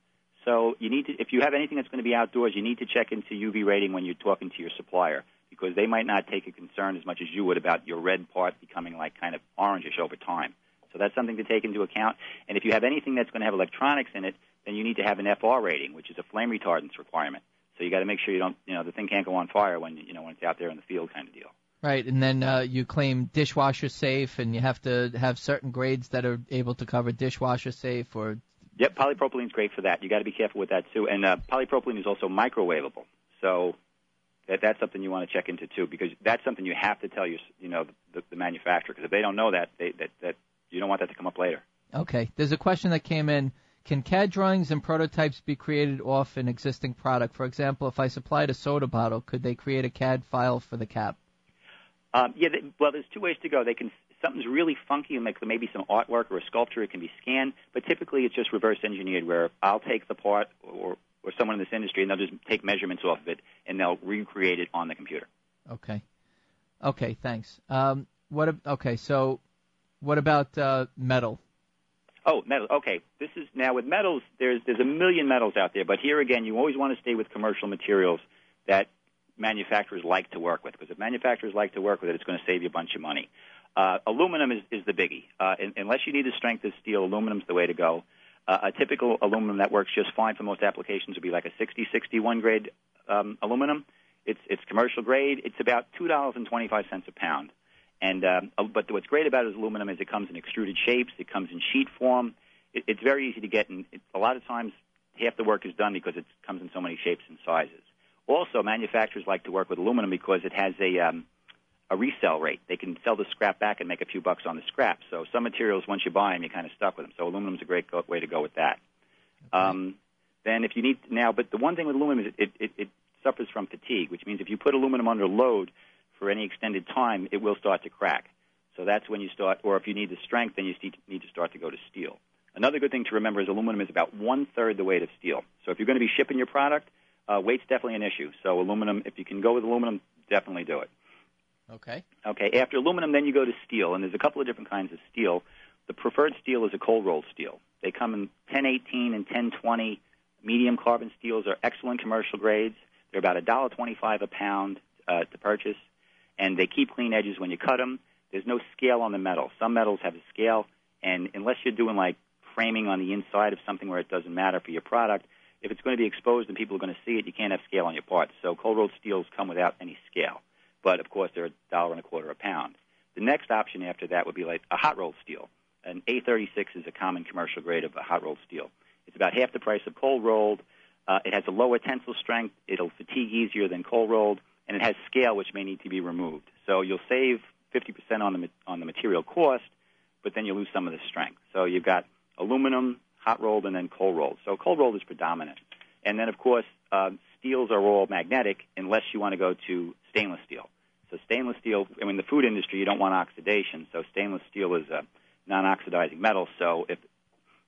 C: so you need to, if you have anything that's going to be outdoors, you need to check into UV rating when you're talking to your supplier because they might not take a concern as much as you would about your red part becoming like kind of orangish over time. So that's something to take into account. And if you have anything that's going to have electronics in it, then you need to have an FR rating, which is a flame retardance requirement. So you got to make sure you don't, you know, the thing can't go on fire when you know when it's out there in the field, kind of deal.
B: Right, and then uh, you claim dishwasher safe, and you have to have certain grades that are able to cover dishwasher safe or
C: Yep, polypropylene is great for that. You got to be careful with that too. And uh, polypropylene is also microwavable, so that, that's something you want to check into too, because that's something you have to tell your, you know, the, the manufacturer, because if they don't know that, they, that, that you don't want that to come up later.
B: Okay. There's a question that came in. Can CAD drawings and prototypes be created off an existing product? For example, if I supplied a soda bottle, could they create a CAD file for the cap?
C: Um, yeah, they, well, there's two ways to go. They can something's really funky and make maybe some artwork or a sculpture. It can be scanned, but typically it's just reverse engineered, where I'll take the part or or someone in this industry and they'll just take measurements off of it and they'll recreate it on the computer.
B: Okay. Okay, thanks. Um, what? Okay, so what about uh, metal?
C: Oh, metal. Okay, this is now with metals. There's there's a million metals out there, but here again, you always want to stay with commercial materials that manufacturers like to work with, because if manufacturers like to work with it, it's going to save you a bunch of money. Uh, aluminum is, is the biggie. Uh, un unless you need the strength of steel, aluminum's the way to go. Uh, a typical aluminum that works just fine for most applications would be like a 60, 61 grade um, aluminum. It's it's commercial grade. It's about two dollars and twenty five cents a pound. And um, uh, but what's great about it is aluminum is it comes in extruded shapes. It comes in sheet form. It, it's very easy to get, and it, a lot of times half the work is done because it comes in so many shapes and sizes. Also, manufacturers like to work with aluminum because it has a um, a resell rate. They can sell the scrap back and make a few bucks on the scrap. So some materials, once you buy them, you're kind of stuck with them. So aluminum's a great go- way to go with that. Um, then if you need now, but the one thing with aluminum is it, it, it suffers from fatigue, which means if you put aluminum under load for any extended time, it will start to crack. So that's when you start, or if you need the strength, then you need to start to go to steel. Another good thing to remember is aluminum is about one third the weight of steel. So if you're going to be shipping your product, uh, weight's definitely an issue. So aluminum, if you can go with aluminum, definitely do it.
B: Okay.
C: Okay, after aluminum, then you go to steel, and there's a couple of different kinds of steel. The preferred steel is a cold rolled steel. They come in 1018 and 1020. Medium carbon steels are excellent commercial grades. They're about $1.25 a pound uh, to purchase, and they keep clean edges when you cut them. There's no scale on the metal. Some metals have a scale, and unless you're doing like framing on the inside of something where it doesn't matter for your product, if it's going to be exposed and people are going to see it, you can't have scale on your parts. So cold rolled steels come without any scale but of course they're a dollar and a quarter a pound. The next option after that would be like a hot rolled steel. An A36 is a common commercial grade of a hot rolled steel. It's about half the price of cold rolled. Uh, it has a lower tensile strength. It'll fatigue easier than cold rolled, and it has scale which may need to be removed. So you'll save 50% on the on the material cost, but then you lose some of the strength. So you've got aluminum, hot rolled, and then cold rolled. So cold rolled is predominant. And then, of course, uh, steels are all magnetic unless you want to go to stainless steel. So stainless steel, I mean, the food industry, you don't want oxidation. So stainless steel is a non-oxidizing metal. So if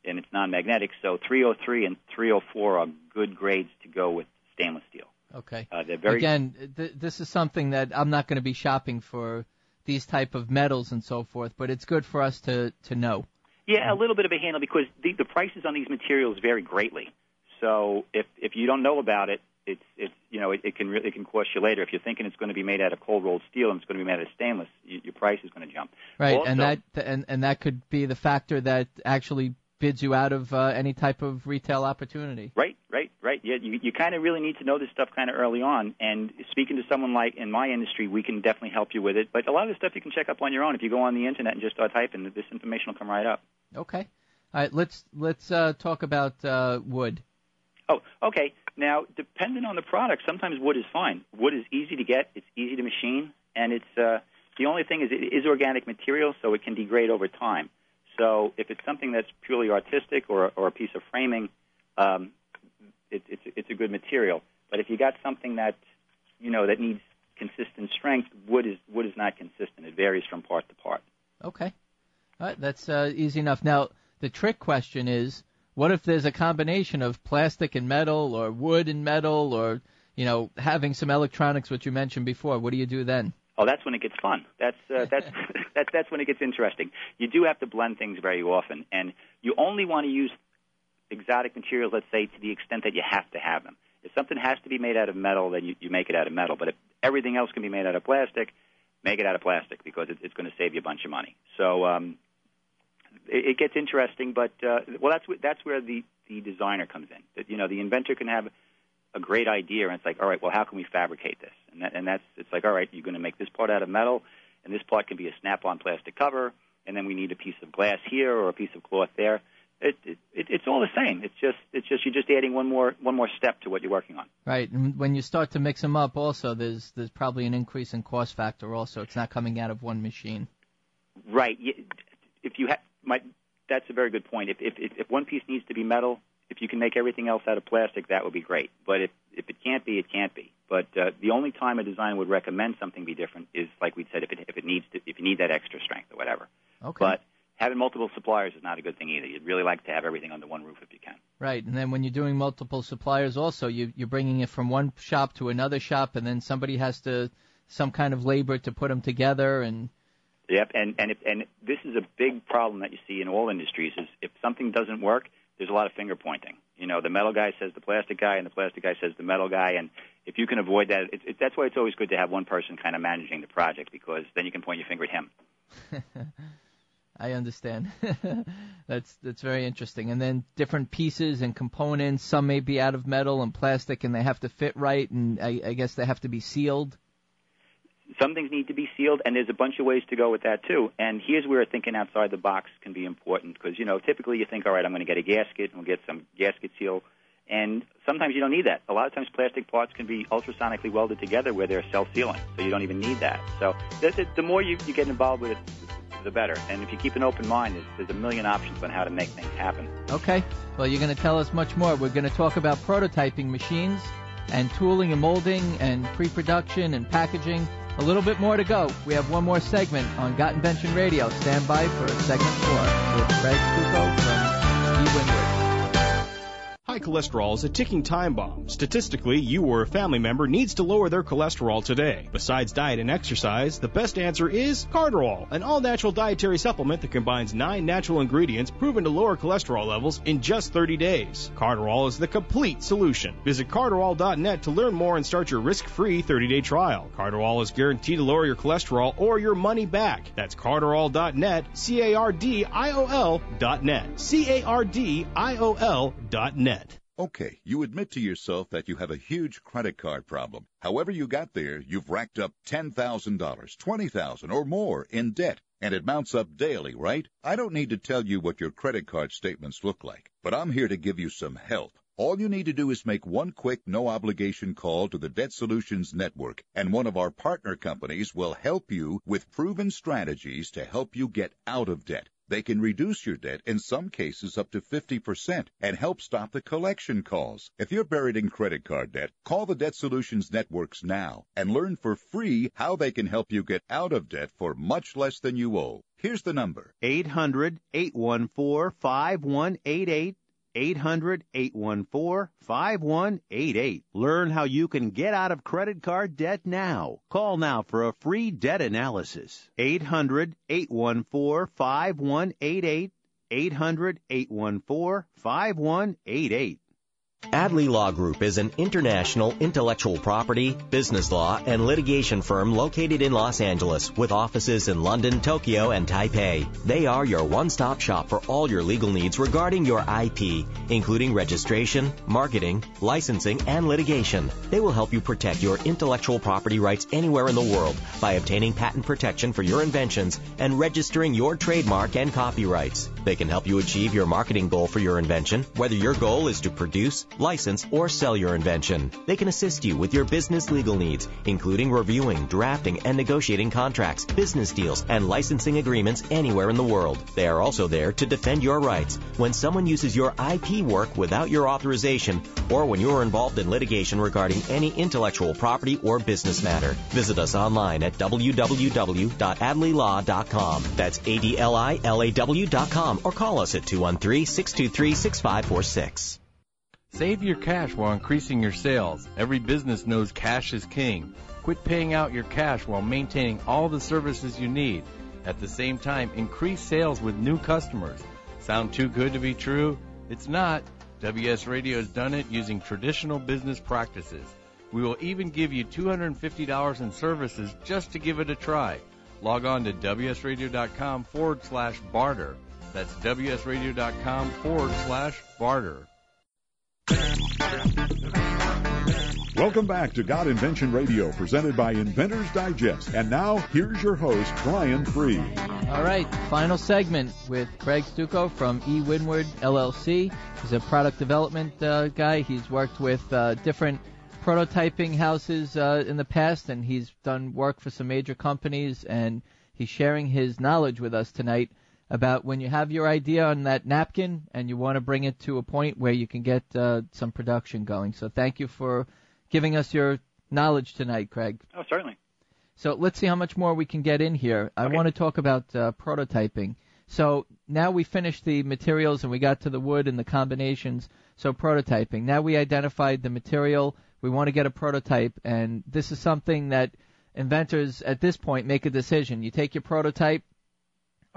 C: and it's non-magnetic. So 303 and 304 are good grades to go with stainless steel.
B: Okay.
C: Uh, they're very
B: Again, th- this is something that I'm not going to be shopping for these type of metals and so forth, but it's good for us to to know.
C: Yeah, a little bit of a handle because the, the prices on these materials vary greatly. So if if you don't know about it, it's it's you know it, it can really it can cost you later. If you're thinking it's going to be made out of cold rolled steel and it's going to be made out of stainless, you, your price is going to jump.
B: Right,
C: Also-
B: and that and and that could be the factor that actually bids you out of uh, any type of retail opportunity.
C: Right, right, right. Yeah, you you kind of really need to know this stuff kind of early on. And speaking to someone like in my industry, we can definitely help you with it. But a lot of the stuff you can check up on your own. If you go on the internet and just start typing, this information will come right up.
B: Okay. All right, let's let's uh, talk about uh, wood.
C: Oh, okay. Now, depending on the product, sometimes wood is fine. Wood is easy to get, it's easy to machine, and it's uh, the only thing is it is organic material, so it can degrade over time. So if it's something that's purely artistic or, or a piece of framing, um, it, it's it's a good material. But if you got something that you know that needs consistent strength, wood is wood is not consistent. It varies from part to part.
B: Okay, all right, that's uh, easy enough. Now the trick question is, what if there's a combination of plastic and metal, or wood and metal, or you know having some electronics, which you mentioned before? What do you do then?
C: Oh, that's when it gets fun. That's uh, that's that's that's when it gets interesting. You do have to blend things very often, and you only want to use exotic materials, let's say, to the extent that you have to have them. If something has to be made out of metal, then you, you make it out of metal. But if everything else can be made out of plastic, make it out of plastic because it, it's going to save you a bunch of money. So um, it, it gets interesting, but uh, well, that's wh- that's where the the designer comes in. That you know, the inventor can have a great idea, and it's like, all right, well, how can we fabricate this? And that, and that's it's like, all right, you're going to make this part out of metal, and this part can be a snap-on plastic cover, and then we need a piece of glass here or a piece of cloth there. It, it, it it's all the same. It's just it's just you're just adding one more one more step to what you're working on.
B: Right, and when you start to mix them up, also there's there's probably an increase in cost factor. Also, it's not coming out of one machine.
C: Right. If you have, my, that's a very good point. If, if if one piece needs to be metal, if you can make everything else out of plastic, that would be great. But if if it can't be, it can't be. But uh, the only time a designer would recommend something be different is, like we said, if it if it needs to, if you need that extra strength or whatever.
B: Okay.
C: But having multiple suppliers is not a good thing either. You'd really like to have everything under one roof if you can.
B: Right, and then when you're doing multiple suppliers, also you you're bringing it from one shop to another shop, and then somebody has to some kind of labor to put them together, and
C: Yep, and and if, and this is a big problem that you see in all industries is if something doesn't work, there's a lot of finger pointing. You know, the metal guy says the plastic guy, and the plastic guy says the metal guy, and if you can avoid that, it, it, that's why it's always good to have one person kind of managing the project because then you can point your finger at him.
B: I understand. that's that's very interesting. And then different pieces and components. Some may be out of metal and plastic, and they have to fit right, and I, I guess they have to be sealed.
C: Some things need to be sealed, and there's a bunch of ways to go with that too. And here's where thinking outside the box can be important because you know typically you think, all right, I'm going to get a gasket, and we'll get some gasket seal, and sometimes you don't need that. A lot of times plastic parts can be ultrasonically welded together where they're self-sealing, so you don't even need that. So the, the, more you, you get involved with it, the better. And if you keep an open mind, there's, there's a million options on how to make things happen.
B: Okay. Well, you're going to tell us much more. We're going to talk about prototyping machines and tooling and molding and pre-production and packaging. A little bit more to go. We have one more segment on Got Invention Radio. Stand by for segment four with Craig Stucco from Steve Winwood.
F: High cholesterol is a ticking time bomb. Statistically, you or a family member needs to lower their cholesterol today. Besides diet and exercise, the best answer is Cardiol, an all-natural dietary supplement that combines nine natural ingredients proven to lower cholesterol levels in just 30 days. Cardiol is the complete solution. Visit cardiol.net to learn more and start your risk-free 30-day trial. Cardiol is guaranteed to lower your cholesterol or your money back. That's cardiol.net, C-A-R-D-I-O-L dot net, C-A-R-D-I-O-L dot net.
J: Okay, you admit to yourself that you have a huge credit card problem. However you got there, you've racked up $10,000, $20,000 or more in debt, and it mounts up daily, right? I don't need to tell you what your credit card statements look like, but I'm here to give you some help. All you need to do is make one quick, no obligation call to the Debt Solutions Network, and one of our partner companies will help you with proven strategies to help you get out of debt. They can reduce your debt in some cases up to 50% and help stop the collection calls. If you're buried in credit card debt, call the Debt Solutions Networks now and learn for free how they can help you get out of debt for much less than you owe. Here's the number.
G: 800 814 5188. 800 814 5188. Learn how you can get out of credit card debt now. Call now for a free debt analysis. 800 814 5188. 800 814 5188.
D: Adli Law Group is an international intellectual property, business law, and litigation firm located in Los Angeles with offices in London, Tokyo, and Taipei. They are your one-stop shop for all your legal needs regarding your IP, including registration, marketing, licensing, and litigation. They will help you protect your intellectual property rights anywhere in the world by obtaining patent protection for your inventions and registering your trademark and copyrights. They can help you achieve your marketing goal for your invention, whether your goal is to produce, license, or sell your invention. They can assist you with your business legal needs, including reviewing, drafting, and negotiating contracts, business deals, and licensing agreements anywhere in the world. They are also there to defend your rights when someone uses your IP work without your authorization or when you are involved in litigation regarding any intellectual property or business matter. Visit us online at www.adlilaw.com. That's Or call us at 213-623-6546.
K: Save your cash while increasing your sales. Every business knows cash is king. Quit paying out your cash while maintaining all the services you need. At the same time, increase sales with new customers. Sound too good to be true? It's not. WS Radio has done it using traditional business practices. We will even give you $250 in services just to give it a try. Log on to WSRadio.com forward slash barter. That's WSRadio.com forward slash barter.
A: Welcome back to Got Invention Radio, presented by Inventors Digest. And now, here's your host, Brian Fried.
B: All right, final segment with Craig Stucco from E. Windward LLC. He's a product development uh, guy. He's worked with uh, different prototyping houses uh, in the past, and he's done work for some major companies. And he's sharing his knowledge with us tonight about when you have your idea on that napkin and you want to bring it to a point where you can get uh, some production going. So thank you for giving us your knowledge tonight, Craig.
C: Oh, certainly.
B: So let's see how much more we can get in here. I want to talk about uh, prototyping. So now we finished the materials and we got to the wood and the combinations. So prototyping. Now we identified the material. We want to get a prototype, and this is something that inventors at this point make a decision. You take your prototype.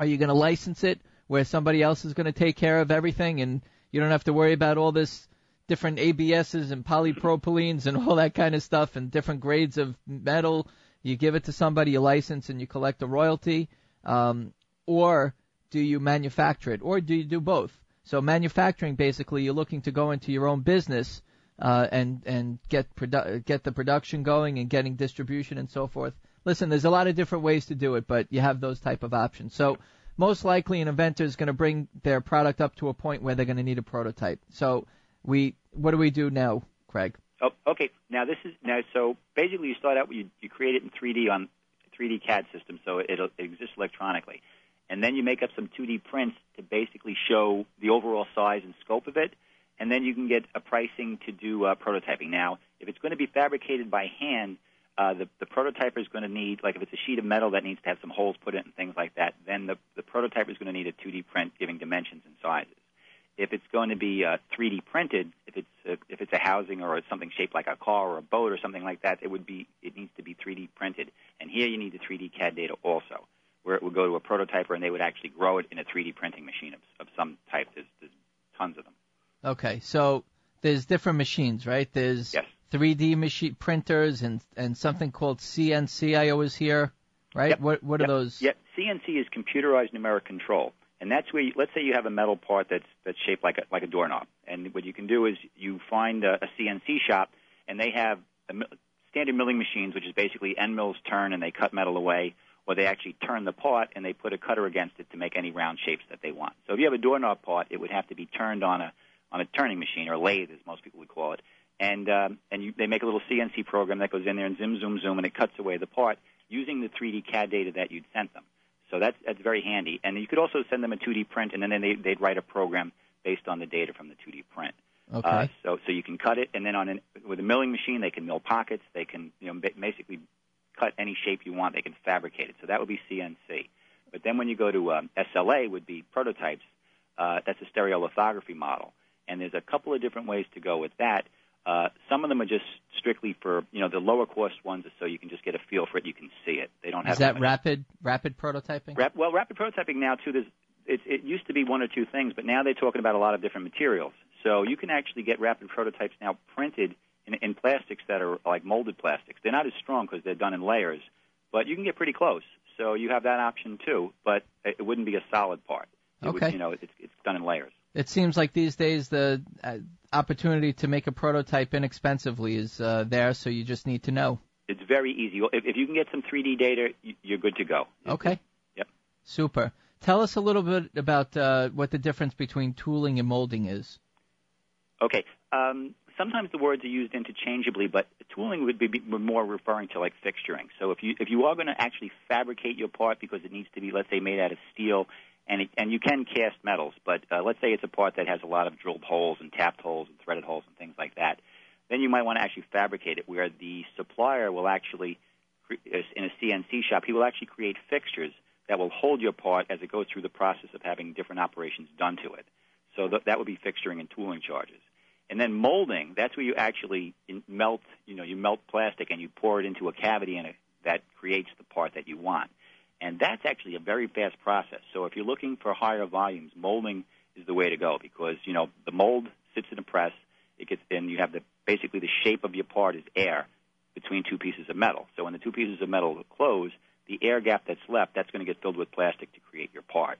B: Are you going to license it where somebody else is going to take care of everything and you don't have to worry about all this different ABSs and polypropylenes and all that kind of stuff and different grades of metal. You give it to somebody, you license, and you collect a royalty. Um, or do you manufacture it? Or do you do both? So manufacturing, basically, you're looking to go into your own business uh, and and get produ- get the production going and getting distribution and so forth. Listen, there's a lot of different ways to do it, but you have those type of options. So most likely, an inventor is going to bring their product up to a point where they're going to need a prototype. So we what do we do now, Craig?
C: Oh, okay. Now this is now so basically you start out you you create it in 3D on 3D CAD system, so it'll, it exists electronically, and then you make up some 2D prints to basically show the overall size and scope of it, and then you can get a pricing to do uh, prototyping. Now, if it's going to be fabricated by hand, uh, the, the prototyper is going to need, like if it's a sheet of metal that needs to have some holes put in and things like that, then the, the prototyper is going to need a 2D print giving dimensions and sizes. If it's going to be uh, 3D printed, if it's a, if it's a housing or something shaped like a car or a boat or something like that, it would be it needs to be 3D printed. And here you need the 3D CAD data also, where it would go to a prototyper and they would actually grow it in a 3D printing machine of, of some type. There's, there's tons of them.
B: Okay, so there's different machines, right? There's
C: yes.
B: 3D machine printers and and something called CNC. I always hear, right?
C: Yep.
B: What what
C: yep.
B: are those?
C: Yep. CNC is computerized numeric control, and that's where you, let's say you have a metal part that's that's shaped like a like a doorknob, and what you can do is you find a, a CNC shop, and they have a, standard milling machines, which is basically end mills turn and they cut metal away, or they actually turn the part and they put a cutter against it to make any round shapes that they want. So if you have a doorknob part, it would have to be turned on a on a turning machine or lathe, as most people would call it. And um, and you, they make a little CNC program that goes in there and zoom, zoom, zoom, and it cuts away the part using the 3D CAD data that you'd sent them. So that's that's very handy. And you could also send them a 2D print, and then they, they'd write a program based on the data from the 2D print.
B: Okay.
C: Uh, so so you can cut it, and then on an, with a milling machine, they can mill pockets. They can you know basically cut any shape you want. They can fabricate it. So that would be CNC. But then when you go to um, SLA, would be prototypes. Uh, that's a stereolithography model and there's a couple of different ways to go with that. Uh, some of them are just strictly for you know the lower cost ones, so you can just get a feel for it. You can see it. They don't have
B: Is that rapid rapid prototyping?
C: Rap, well, rapid prototyping now too. There's it, it used to be one or two things, but now they're talking about a lot of different materials. So you can actually get rapid prototypes now printed in, in plastics that are like molded plastics. They're not as strong because they're done in layers, but you can get pretty close. So you have that option too, but it wouldn't be a solid part. It
B: Okay.
C: Would, you know, it's, it's done in layers.
B: It seems like these days the uh, opportunity to make a prototype inexpensively is uh, there, so you just need to know.
C: It's very easy. If, if you can get some 3D data, you're good to go.
B: Okay.
C: Yep.
B: Super. Tell us a little bit about uh, what the difference between tooling and molding is.
C: Okay. Um, sometimes the words are used interchangeably, but tooling would be more referring to like fixturing. So if you if you are going to actually fabricate your part because it needs to be, let's say, made out of steel, and it, and you can cast metals, but uh, let's say it's a part that has a lot of drilled holes and tapped holes and threaded holes and things like that, then you might want to actually fabricate it where the supplier will actually in a CNC shop, he will actually create fixtures that will hold your part as it goes through the process of having different operations done to it. So th- that would be fixturing and tooling charges. And then molding, that's where you actually in- melt, you know, you melt plastic and you pour it into a cavity and it, that creates the part that you want. And that's actually a very fast process. So if you're looking for higher volumes, molding is the way to go because, you know, the mold sits in a press, it gets and you have the basically the shape of your part is air between two pieces of metal. So when the two pieces of metal close, the air gap that's left, that's going to get filled with plastic to create your part.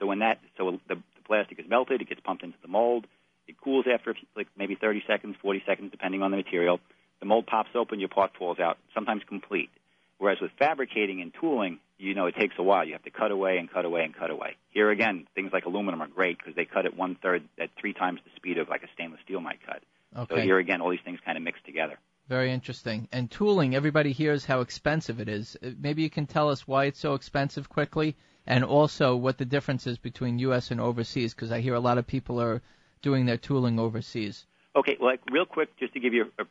C: So when that so the, the plastic is melted, it gets pumped into the mold it cools after like maybe 30 seconds, 40 seconds, depending on the material. The mold pops open, your part falls out, sometimes complete. Whereas with fabricating and tooling, you know, it takes a while. You have to cut away and cut away and cut away. Here again, things like aluminum are great because they cut at one third, at three times the speed of like a stainless steel might cut.
B: Okay.
C: So here again, all these things kind of mix together.
B: Very interesting. And tooling, everybody hears how expensive it is. Uh, maybe you can tell us why it's so expensive quickly, and also what the difference is between U.S. and overseas, because I hear a lot of people are doing their tooling overseas?
C: Okay, well, like real quick, just to give you a,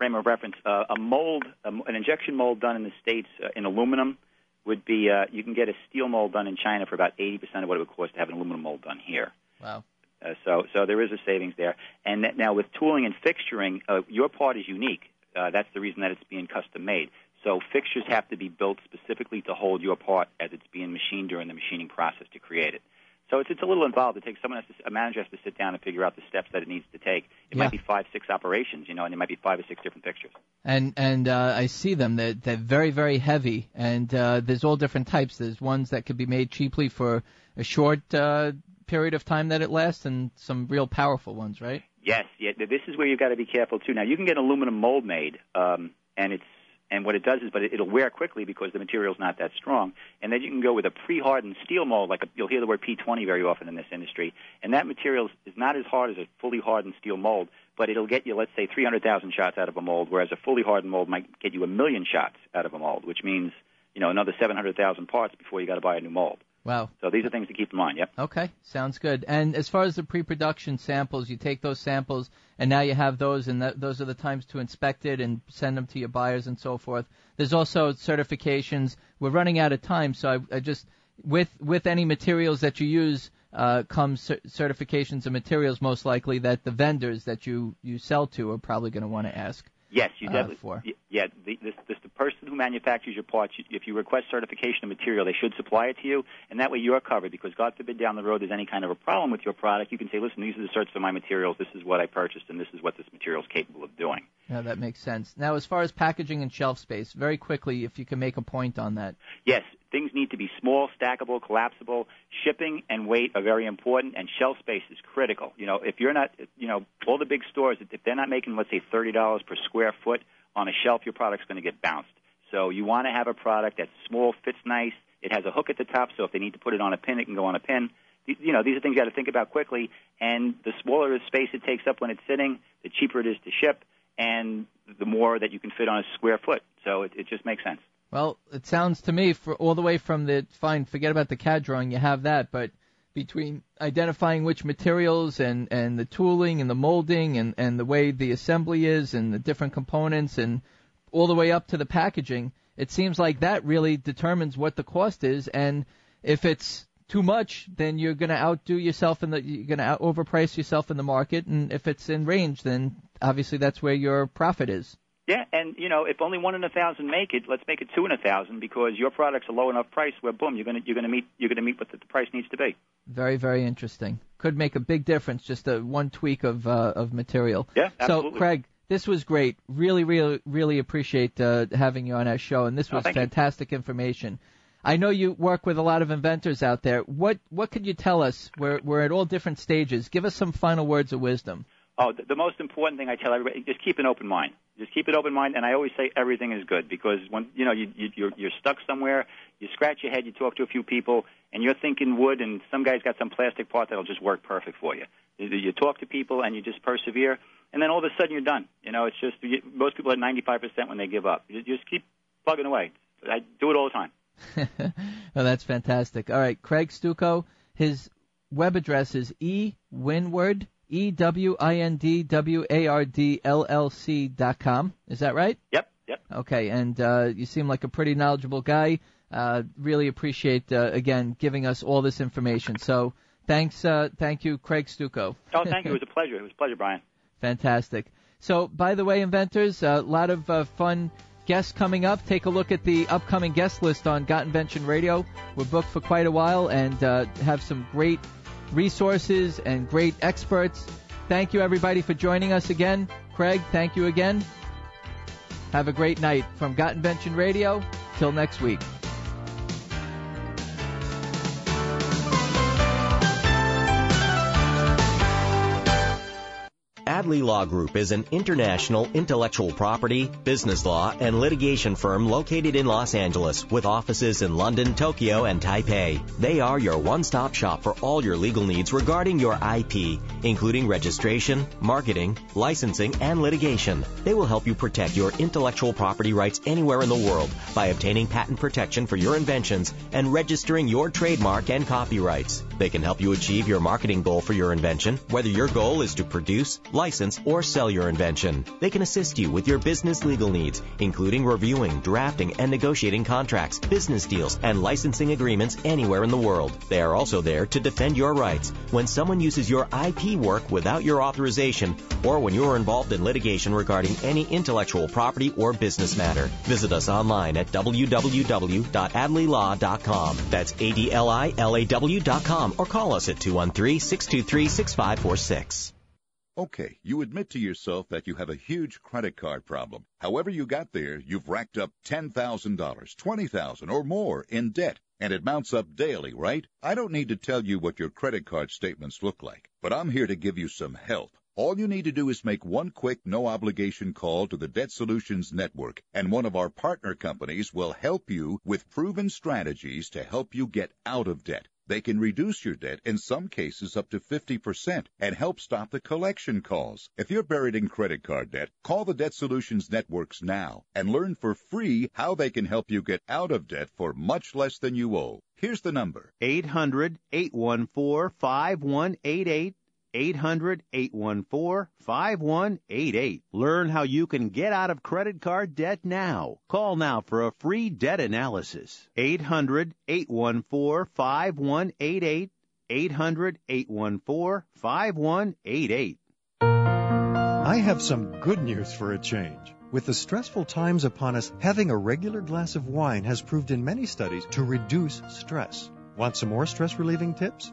C: frame of reference, uh, a mold, um, an injection mold done in the states uh, in aluminum would be uh, you can get a steel mold done in China for about 80% of what it would cost to have an aluminum mold done here.
B: Wow.
C: Uh, so, so there is a savings there. And that, now with tooling and fixturing, uh, your part is unique. Uh, that's the reason that it's being custom made. So fixtures have to be built specifically to hold your part as it's being machined during the machining process to create it. So it's, it's a little involved. It takes someone has to, a manager has to sit down and figure out the steps that it needs to take. It
B: Yeah.
C: might be five, six operations, you know, and there might be five or six different fixtures.
B: And and uh, I see them. They're they're very very heavy, and uh, there's all different types. There's ones that could be made cheaply for a short uh, period of time that it lasts, and some real powerful ones, right?
C: Yes, yeah. This is where you've got to be careful too. Now you can get an aluminum mold made, um, and it's and what it does is, but it, it'll wear quickly because the material's not that strong. And then you can go with a pre-hardened steel mold, like a, you'll hear the word P20 very often in this industry. And that material is not as hard as a fully hardened steel mold, but it'll get you, let's say, 300,000 shots out of a mold, whereas a fully hardened mold might get you a million shots out of a mold, which means you know another 700,000 parts before you got to buy a new mold.
B: Wow.
C: So these are things to keep in mind. Yep.
B: Okay, sounds good. And as far as the pre-production samples, you take those samples, and now you have those, and that, those are the times to inspect it and send them to your buyers and so forth. There's also certifications. We're running out of time, so I, I just with with any materials that you use uh, comes cer- certifications and materials most likely that the vendors that you you sell to are probably going to want to ask.
C: Yes, you
B: uh,
C: definitely.
B: for.
C: Yeah, the, this, this, the person who manufactures your parts, if you request certification of material, they should supply it to you, and that way you're covered. Because God forbid down the road there's any kind of a problem with your product, you can say, listen, these are the certs for my materials. This is what I purchased, and this is what this material is capable of doing.
B: Yeah, that makes sense. Now, as far as packaging and shelf space, very quickly, if you can make a point on that.
C: Yes, things need to be small, stackable, collapsible. Shipping and weight are very important, and shelf space is critical. You know, if you're not, you know, all the big stores, if they're not making, let's say, thirty dollars per square foot on a shelf, your product's going to get bounced. So you want to have a product that's small, fits nice. It has a hook at the top, so if they need to put it on a pin, it can go on a pin. You know, these are things you got to think about quickly. And the smaller the space it takes up when it's sitting, the cheaper it is to ship, and the more that you can fit on a square foot. So it, it just makes sense.
B: Well, it sounds to me, for all the way from the fine, forget about the CAD drawing, you have that, but between identifying which materials and and the tooling and the molding and and the way the assembly is and the different components and all the way up to the packaging, it seems like that really determines what the cost is. And if it's too much, then you're going to outdo yourself in the you're going to overprice yourself in the market. And if it's in range, then obviously that's where your profit is.
C: Yeah, and you know, if only one in a thousand make it, let's make it two in a thousand because your product's a low enough price where boom, you're gonna you're gonna meet you're gonna meet what the, the price needs to be.
B: Very, very interesting. Could make a big difference, just a one tweak of uh, of material.
C: Yeah, absolutely. So.
B: Craig, this was great. Really, really, really appreciate uh, having you on our show, and this
C: Oh,
B: was
C: you.
B: fantastic information. I know you work with a lot of inventors out there. What what could you tell us? We're we're at all different stages. Give us some final words of wisdom.
C: Oh, the, the most important thing I tell everybody: just keep an open mind. Just keep an open mind, and I always say everything is good because when you know you, you you're you're stuck somewhere, you scratch your head, you talk to a few people, and you're thinking wood, and some guy's got some plastic part that'll just work perfect for you. You, talk to people, and you just persevere, and then all of a sudden you're done. You know, it's just you, most people are 95 percent when they give up. You just keep plugging away. I do it all the time.
B: oh, that's fantastic. All right, Craig Stucco, his web address is ewindward, E W I N D W A R D L L C dot com. Is that right?
C: Yep, yep.
B: Okay, and uh, you seem like a pretty knowledgeable guy. Uh, really appreciate uh, again giving us all this information. So thanks, uh, thank you, Craig Stucco.
C: Oh, thank you. It was a pleasure. It was a pleasure, Brian.
B: Fantastic. So, by the way, inventors, a lot of uh, fun guests coming up. Take a look at the upcoming guest list on Got Invention Radio. We're booked for quite a while and uh, have some great resources and great experts. Thank you, everybody, for joining us again. Craig, thank you again. Have a great night from Got Invention Radio. Till next week.
D: Adli Law Group is an international intellectual property, business law, and litigation firm located in Los Angeles with offices in London, Tokyo, and Taipei. They are your one-stop shop for all your legal needs regarding your IP, including registration, marketing, licensing, and litigation. They will help you protect your intellectual property rights anywhere in the world by obtaining patent protection for your inventions and registering your trademark and copyrights. They can help you achieve your marketing goal for your invention, whether your goal is to produce, license, or sell your invention. They can assist you with your business legal needs, including reviewing, drafting, and negotiating contracts, business deals, and licensing agreements anywhere in the world. They are also there to defend your rights when someone uses your IP work without your authorization or when you are involved in litigation regarding any intellectual property or business matter. Visit us online at www.adlilaw.com. That's A-D-L-I-L-A-W.com or call us at 213-623-6546.
J: Okay, you admit to yourself that you have a huge credit card problem. However you got there, you've racked up $10,000, $20,000 or more in debt, and it mounts up daily, right? I don't need to tell you what your credit card statements look like, but I'm here to give you some help. All you need to do is make one quick, no obligation call to the Debt Solutions Network, and one of our partner companies will help you with proven strategies to help you get out of debt. They can reduce your debt in some cases up to 50% and help stop the collection calls. If you're buried in credit card debt, call the Debt Solutions Networks now and learn for free how they can help you get out of debt for much less than you owe. Here's the number
G: 800 814 5188. 800 814 5188. Learn how you can get out of credit card debt now. Call now for a free debt analysis. 800 814 5188. 800 814 5188.
L: I have some good news for a change. With the stressful times upon us, having a regular glass of wine has proved in many studies to reduce stress. Want some more stress relieving tips?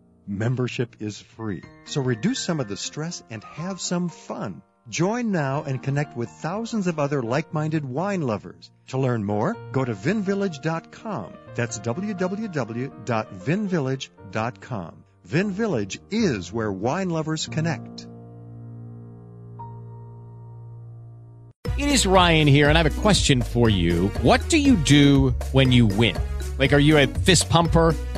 L: membership is free. So reduce some of the stress and have some fun. Join now and connect with thousands of other like-minded wine lovers. To learn more, go to vinvillage.com. That's www.vinvillage.com. Vin Village is where wine lovers connect.
M: It is Ryan here, and I have a question for you. What do you do when you win? Like, are you a fist pumper?